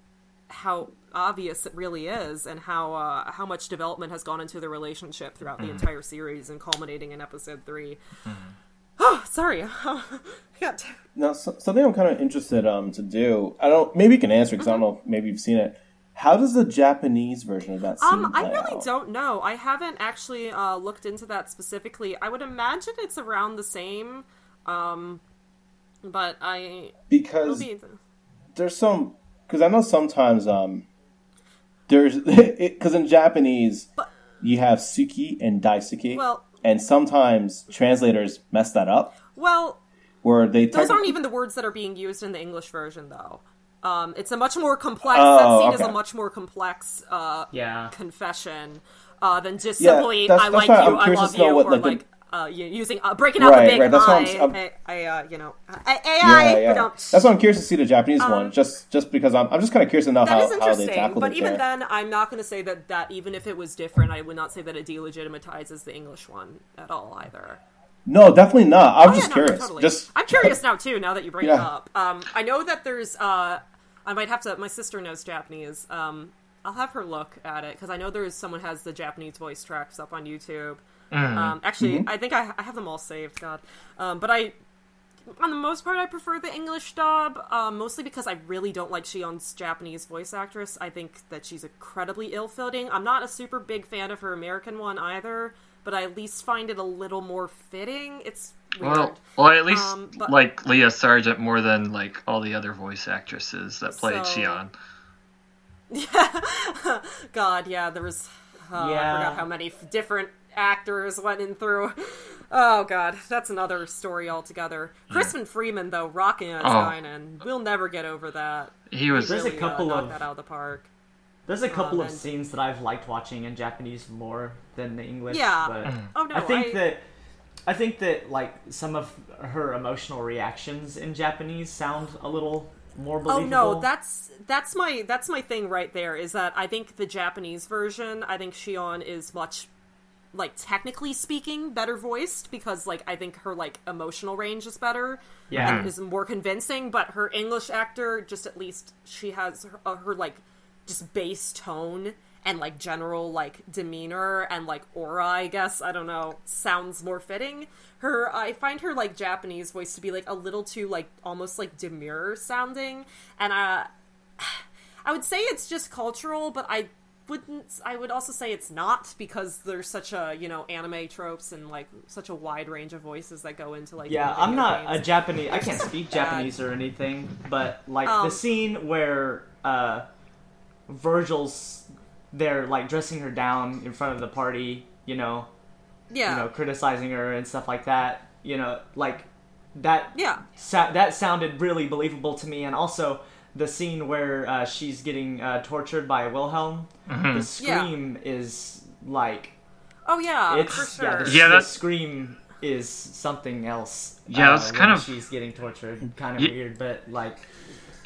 how obvious it really is and how uh, how much development has gone into the relationship throughout the entire series and culminating in episode 3 Oh, sorry. I got Now, so, something I'm kind of interested um to do. I don't. Maybe you can answer because I don't know. if Maybe you've seen it. How does the Japanese version of that Um, I really out? don't know. I haven't actually uh, looked into that specifically. I would imagine it's around the same, um, but I because be there's some because I know sometimes um there's because in Japanese you have suki and daisuki, Well- and sometimes translators mess that up well. where they Those aren't even the words that are being used in the English version, though. Um, it's a much more complex. Oh, that scene is a much more complex uh, Yeah. confession uh, than just Yeah, simply that's- "I that's like you, I'm I love you," what, or like, the- like uh, you using uh, breaking out Right, the big right, that's I, I'm- I'm- I, I, uh, you know, I, AI. yeah. but, um, That's why I'm curious to see the Japanese one, just just because I'm I'm just kind of curious to know That how, is how they interesting, tackled but it even there. then, I'm not going to say that that even if it was different, I would not say that it delegitimizes the English one at all either. No, definitely not. I'm Oh, just yeah, no, no, curious. totally. Just I'm curious now too. Now that you bring it up, um, I know that there's. Uh, I might have to. My sister knows Japanese. Um, I'll have her look at it because I know there's someone has the Japanese voice tracks up on YouTube. Um, actually, Mm-hmm. I think I, I have them all saved. God, um, but I. On the most part, I prefer the English dub, um, mostly because I really don't like Shion's Japanese voice actress. I think that she's incredibly ill-fitting. I'm not a super big fan of her American one either, but I at least find it a little more fitting. It's weird. Well, well, at least Um, but- like Lia Sargent more than like all the other voice actresses that played So- Yeah, God, yeah, there was. Uh, I Yeah. forgot how many different actors went in through. Oh God, that's another story altogether. Crispin Freeman, though, rocking as Oh. Guinan, we'll never get over that. He was. There's a couple uh, of- that out of the park. There's a couple of and- scenes that I've liked watching in Japanese more than the English. Yeah. But Oh no, I think I- that I think that like some of her emotional reactions in Japanese sound a little more believable. Oh no, that's that's my that's my thing right there. Is that I think the Japanese version, I think Shion is much like technically speaking better voiced because like I think her like emotional range is better. Yeah. and is more convincing. But her English actor, just at least she has her, uh, her like just bass tone and like general like demeanor and like aura. I guess I don't know sounds more fitting. Her I find her like Japanese voice to be like a little too like almost like demure sounding, and uh, I would say it's just cultural, but I wouldn't I would also say it's not because there's such a you know anime tropes and like such a wide range of voices that go into like Yeah, I'm not a. Japanese. I can't speak Japanese or anything, but like Um, the scene where uh, Virgil's they're like dressing her down in front of the party, you know, yeah you know, criticizing her and stuff like that. You know, like that. yeah sa- that sounded really believable to me, and also the scene where uh, she's getting uh, tortured by Wilhelm. The scream is like oh yeah it's for yeah, sure the, Yeah, the that- scream is something else. Yeah, uh, that's kind of- she's getting tortured. Kind of Ye- weird, but like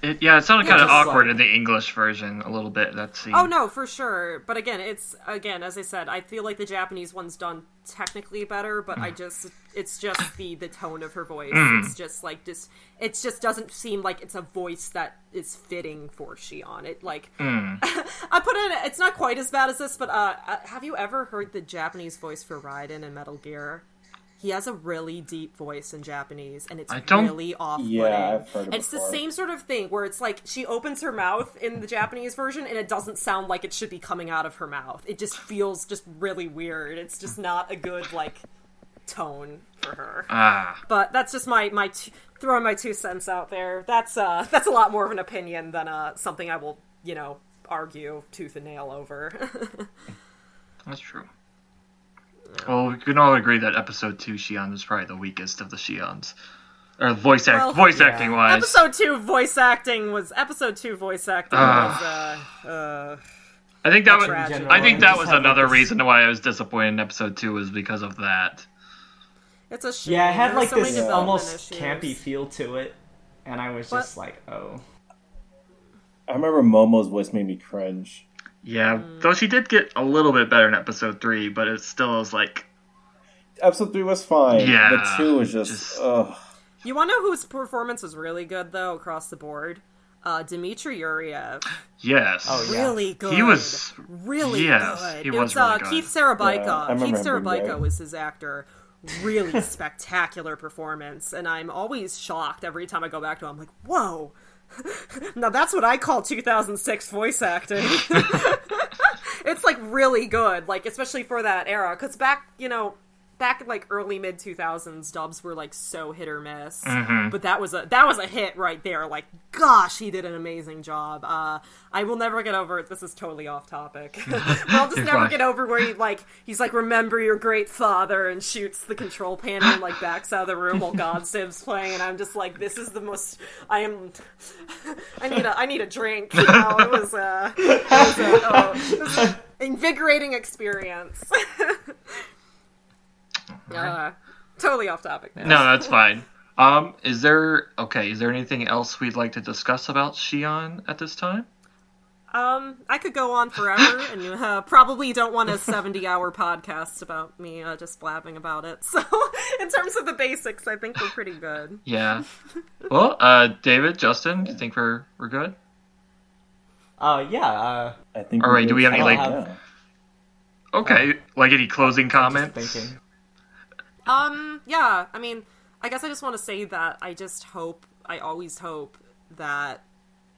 It, yeah, it sounded Yeah, kind of awkward like- in the English version a little bit. That scene. Oh no, for sure. But again, it's again as I said, I feel like the Japanese one's done technically better, but I just it's just the the tone of her voice. It's just like just it just doesn't seem like it's a voice that is fitting for Shion. It like I put it. It's not quite as bad as this, but uh, uh, have you ever heard the Japanese voice for Raiden in Metal Gear? He has a really deep voice in Japanese, and it's really off-putting. Yeah, I've heard it And it's the same sort of thing where it's like she opens her mouth in the Japanese version, and it doesn't sound like it should be coming out of her mouth. It just feels just really weird. It's just not a good like tone for her. Ah, But that's just my my t- throwing my two cents out there. That's uh that's a lot more of an opinion than uh something I will you know argue tooth and nail over. That's true. Well, we can all agree that episode two Shion was probably the weakest of the Shions, or voice act Well, voice yeah. acting wise. episode two voice acting was episode two voice acting Ah. was uh, uh I think that was. Tragedy. I think that was another this- reason why I was disappointed in episode two was because of that. it's a shame. Yeah, it had like so this development almost issues. campy feel to it, and I was But- just like, oh. I remember Momo's voice made me cringe. Yeah, Mm. though she did get a little bit better in episode three, but it still was like, Episode three was fine. Yeah, but two was just, just- ugh. You want to know whose performance was really good though across the board? Uh, Dmitry Yuriev, yes. Oh, yeah. really good. He was really yes, good. he it was was really uh, good. Keith Szarabajka. Yeah, Keith him being Szarabajka great. was his actor. Really spectacular performance, and I'm always shocked every time I go back to. him. I'm like, whoa. now that's what I call 2006 voice acting. it's like really good, like especially for that era. Because back, you know, back in like early mid 2000s, dubs were like so hit or miss. Mm-hmm. But that was a that was a hit right there. Like, gosh, he did an amazing job. Uh, I will never get over it. This is totally off topic, but I'll just never fine. get over where he like he's like, remember your great father, and shoots the control panel and like backs out of the room while God Sib's playing, and I'm just like, this is the most. I am. I need a I need a drink. You know, it was uh, it was a, oh, it was an invigorating experience. uh, totally off topic now. No, that's fine. Um, is there okay? Is there anything else we'd like to discuss about Shion at this time? Um, I could go on forever, and you uh, probably don't want a seventy-hour podcast about me uh, just blabbing about it. So, in terms of the basics, I think we're pretty good. Yeah. well, uh, David, Justin, do you think we're we're good? Uh, yeah, uh, I think. All right, do we have any, like- fine, yeah. Okay. Like any closing just comments? Um, yeah, I mean, I guess I just want to say that I just hope, I always hope that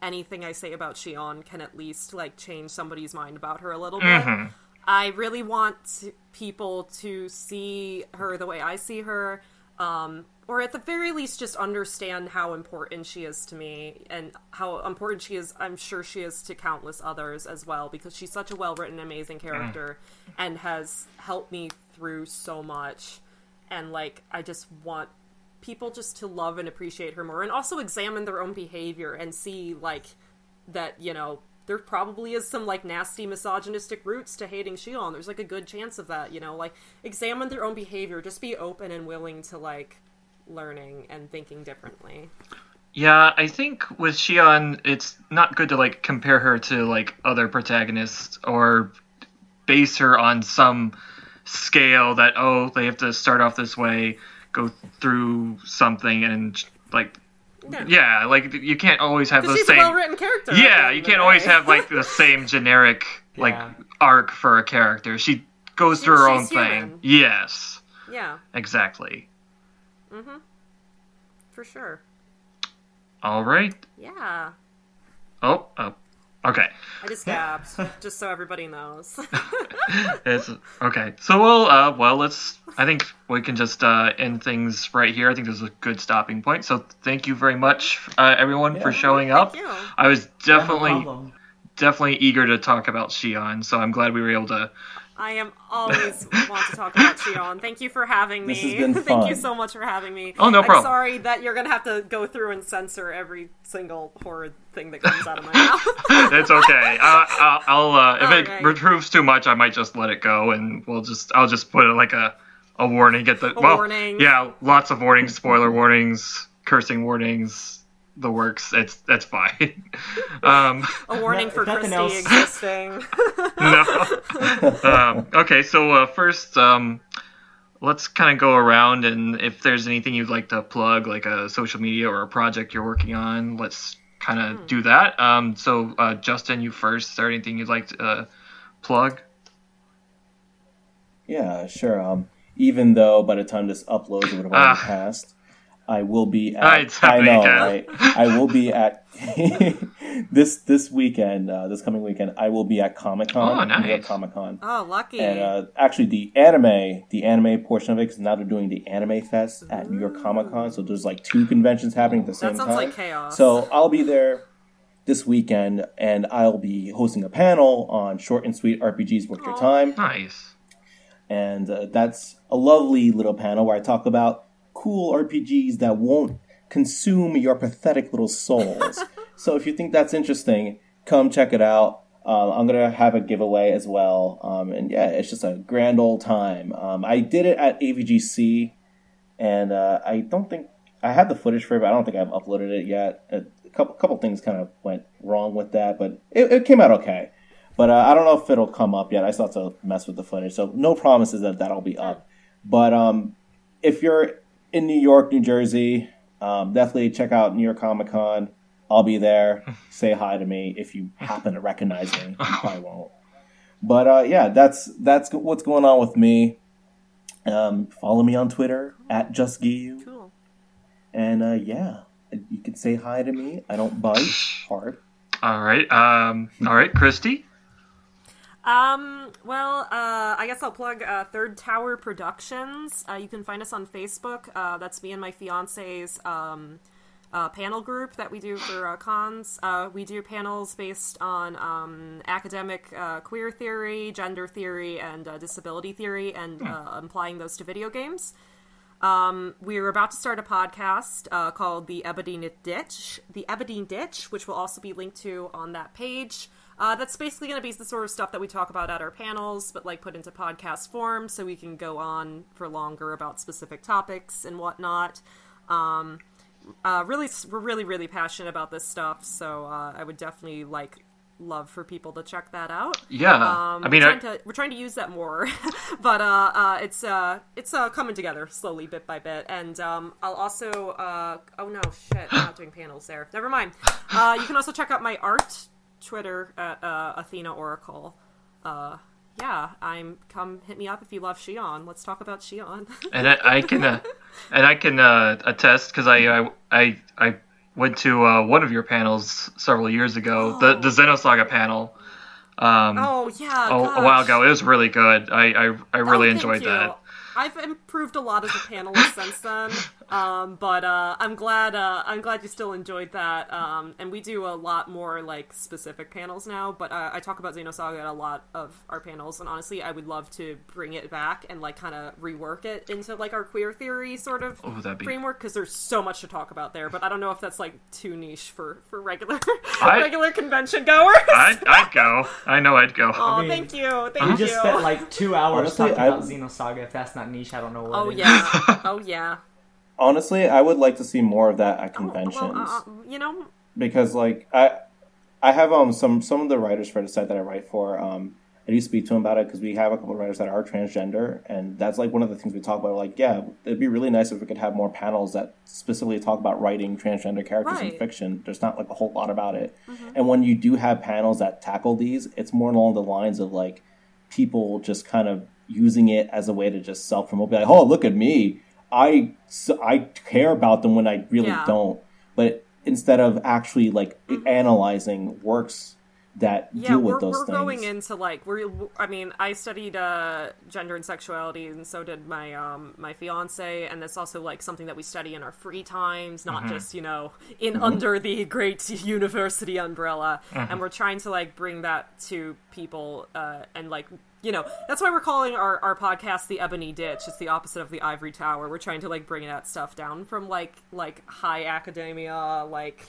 anything I say about Shion can at least like change somebody's mind about her a little bit. Mhm. I really want to- people to see her the way I see her, um, or at the very least, just understand how important she is to me and how important she is. I'm sure she is to countless others as well because she's such a well written, amazing character and has helped me through so much. And like, I just want people just to love and appreciate her more and also examine their own behavior and see like that you know there probably is some like nasty misogynistic roots to hating Shion. There's like a good chance of that, you know, like examine their own behavior, just be open and willing to like learning and thinking differently. Yeah, I think with Shion, it's not good to like compare her to like other protagonists or base her on some scale that oh they have to start off this way, go through something, and like yeah, like you can't always have the Because she's same. a well-written character. yeah, you can't always have like the same generic like Yeah. arc for a character. She goes through her own she's thing. Yes, yeah, exactly. Mhm. For sure. All right. Yeah, Oh, oh, okay. I just gabbed, just so everybody knows. It's okay. So we'll uh well let's I think we can just uh end things right here. I think this is a good stopping point. So thank you very much uh, everyone for Yeah. showing up. you. I was Yeah, no definitely definitely eager to talk about Shion, so I'm glad we were able to I am always want to talk about Shion. Thank you for having me. This has been Thank you so much for having me. Oh, no I'm problem. sorry that you're gonna have to go through and censor every single horrid thing that comes out of my mouth. It's okay. uh, I'll, I'll uh, if it Alright. proves too much, I might just let it go, and we'll just I'll just put it like a a warning. Get the A well, warning. yeah, lots of warnings, spoiler warnings, cursing warnings, the works. It's that's fine. um, A warning No- for nothing Christy else. existing. no. um, okay, so uh, first, um, let's kind of go around, and if there's anything you'd like to plug, like a social media or a project you're working on, let's kind of Hmm. do that. Um, so, uh, Justin, you first. Is there anything you'd like to uh, plug? Yeah, sure. Um, even though by the time this uploads, it would have already Ah. passed. I will be at. it's I know, right? I will be at this this weekend. Uh, this coming weekend, I will be at Comic Con. Oh, New York nice. Comic Con. Oh, lucky. And uh, actually, the anime, the anime portion of it, because now they're doing the Anime Fest at New York Comic Con. So there's like two conventions happening at the same time. that sounds time. like chaos. So I'll be there. this weekend, and I'll be hosting a panel on short and sweet RPGs worth your time. Nice. And uh, that's a lovely little panel where I talk about cool RPGs that won't consume your pathetic little souls. so if you think that's interesting, come check it out. Um, I'm gonna have a giveaway as well, um, and yeah, it's just a grand old time. Um, I did it at AVGC, and uh, I don't think I had the footage for it, but I don't think I've uploaded it yet. A couple couple things kind of went wrong with that, but it, it came out okay. But uh, I don't know if it'll come up yet. I still have to mess with the footage, so no promises that that'll be up. But um, if you're in New York, New Jersey, um, definitely check out New York Comic Con. I'll be there. Say hi to me if you happen to recognize me. You probably won't. But uh, yeah, that's that's what's going on with me. Um, follow me on Twitter at JustGiyu. Cool. And uh, yeah, you can say hi to me. I don't bite hard. All right. Um. All right, Christy. Um, well, uh, I guess I'll plug uh, Third Tower Productions. Uh, you can find us on Facebook. Uh, that's me and my fiance's um, uh, panel group that we do for uh, cons. Uh, we do panels based on um, academic uh, queer theory, gender theory, and uh, disability theory, and uh, applying those to video games. Um, we're about to start a podcast uh, called the Ebony Ditch, the Ebony Ditch, which will also be linked to on that page. Uh, that's basically going to be the sort of stuff that we talk about at our panels, but like put into podcast form, so we can go on for longer about specific topics and whatnot. Um, uh, really, we're really, really passionate about this stuff, so uh, I would definitely like love for people to check that out. Yeah. Um, I mean, we're, I, trying to, we're trying to use that more, but uh, uh, it's uh, it's uh, coming together slowly, bit by bit. And um, I'll also uh, oh no, shit, I'm not doing panels there. Never mind. Uh, you can also check out my art Twitter at uh, Athena Oracle. Uh, yeah, I'm come hit me up if you love Shion. Let's talk about Shion. and I, I can uh, and I can uh, attest because I, I I I went to uh, one of your panels several years ago, the the Xenosaga panel. Um, oh yeah, a, a while ago, it was really good. I I, I really Oh, enjoyed you. that. I've improved a lot as a panelist since then, um, but uh, I'm glad uh, I'm glad you still enjoyed that. Um, and we do a lot more like specific panels now. But uh, I talk about Xenosaga at a lot of our panels, and honestly, I would love to bring it back and like kind of rework it into like our queer theory sort of Oh, be- framework because there's so much to talk about there. But I don't know if that's like too niche for for regular I- regular convention goers. I'd, I'd go. I know I'd go. oh, mean, thank you, thank We you. just spent like two hours Honestly, talking I- about Xenosaga. If that's not niche, I don't know what. oh is. yeah, oh yeah. Honestly, I would like to see more of that at Oh, conventions. Well, uh, you know, because like I I have um some some of the writers for the site that I write for um I do speak to them about it because we have a couple of writers that are transgender and that's like one of the things we talk about. Like yeah it'd be really nice if we could have more panels that specifically talk about writing transgender characters in fiction. There's not like a whole lot about it. And when you do have panels that tackle these it's more along the lines of like people just kind of using it as a way to just self promote be like oh look at me I I care about them when I really Yeah. don't but instead of actually like analyzing works that yeah, deal we're, with those we're things. going into like we're. I mean, I studied uh, gender and sexuality, and so did my um, my fiance, and that's also like something that we study in our free times, not just you know in under the great university umbrella. And we're trying to like bring that to people, uh, and like you know that's why we're calling our our podcast the Ebony Ditch. It's the opposite of the Ivory Tower. We're trying to like bring that stuff down from like like high academia like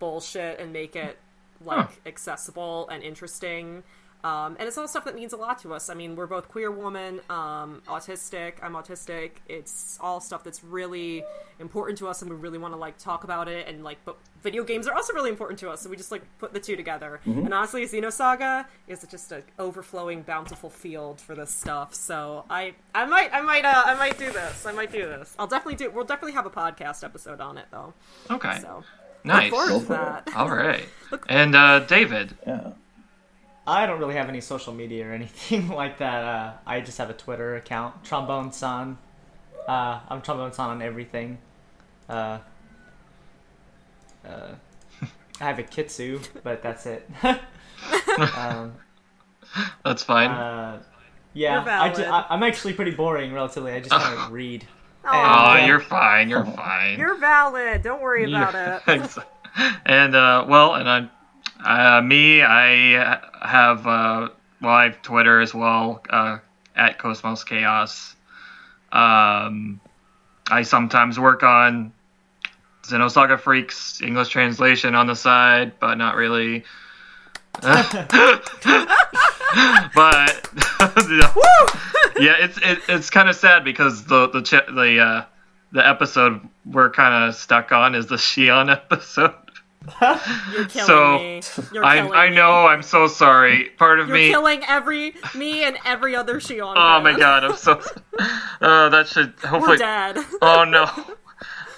bullshit and make it like accessible and interesting. Um, and it's all stuff that means a lot to us. I mean, we're both queer women, um, autistic. I'm autistic. It's all stuff that's really important to us, and we really want to like talk about it. And like, but video games are also really important to us, so we just like put the two together. And honestly, Xenosaga is just an overflowing, bountiful field for this stuff. So I, I might, I might, uh, I might do this. I might do this. I'll definitely do. We'll definitely have a podcast episode on it, though. Okay. So Nice. look forward to that. All right. And uh, David. yeah. I don't really have any social media or anything like that. Uh, I just have a Twitter account, Trombone Son. Uh, I'm Trombone Son on everything. Uh, uh, I have a Kitsu, but that's it. um, That's fine. uh, yeah, I ju- I- I'm actually pretty boring, relatively. I just kind of read. oh, and, uh, you're fine. You're fine. You're valid. Don't worry about Yeah. it. and uh, well, and I'm Uh, me, I have uh, well, I have Twitter as well uh, at Cosmos Chaos. Um, I sometimes work on Xenosaga Freaks English translation on the side, but not really. but yeah, it's it, it's kind of sad because the the ch- the uh, the episode we're kind of stuck on is the Shion episode. You're killing So, me. You're I killing I me. know I'm so sorry. Part of You're me. killing every me and every other Shion. Oh my god, I'm so. Uh, that should hopefully. We're dead. Oh no.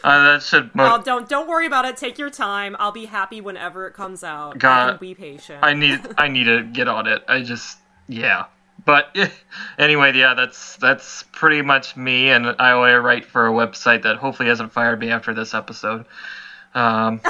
Uh, that should. Mo- Oh, don't don't worry about it. Take your time. I'll be happy whenever it comes out. God. be patient. I need I need to get on it. I just yeah. But anyway, yeah, that's that's pretty much me, and I write for a website that hopefully hasn't fired me after this episode. Um,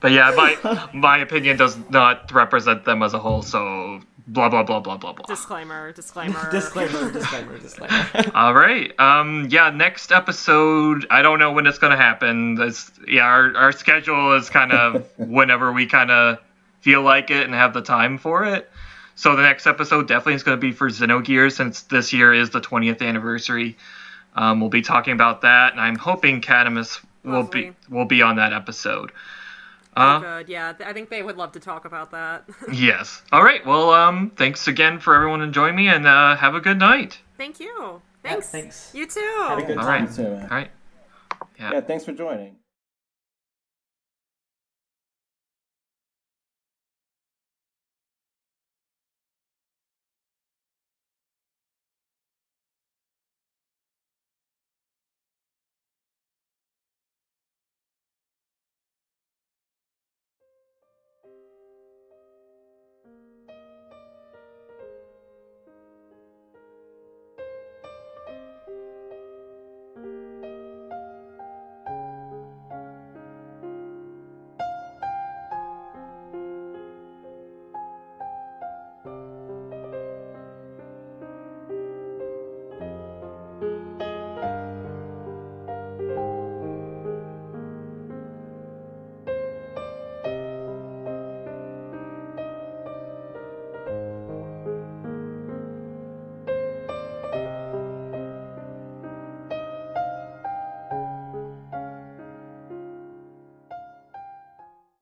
but yeah, my my opinion does not represent them as a whole. So blah blah blah blah blah blah. disclaimer. Disclaimer. disclaimer, disclaimer, disclaimer. All right. Um. Yeah. Next episode. I don't know when it's gonna happen. This. Yeah. Our our schedule is kind of whenever we kind of feel like it and have the time for it. So the next episode definitely is going to be for Xenogears since this year is the 20th anniversary. Um, we'll be talking about that, and I'm hoping Catamus will be we'll be on that episode. Oh, Uh, good. Yeah, th- I think they would love to talk about that. yes. All right. Well, um, thanks again for everyone to join me, and uh, have a good night. Thank you. Thanks. thanks. You too. Had a good All time. right. too, man. All right. Yeah. Yeah, thanks for joining.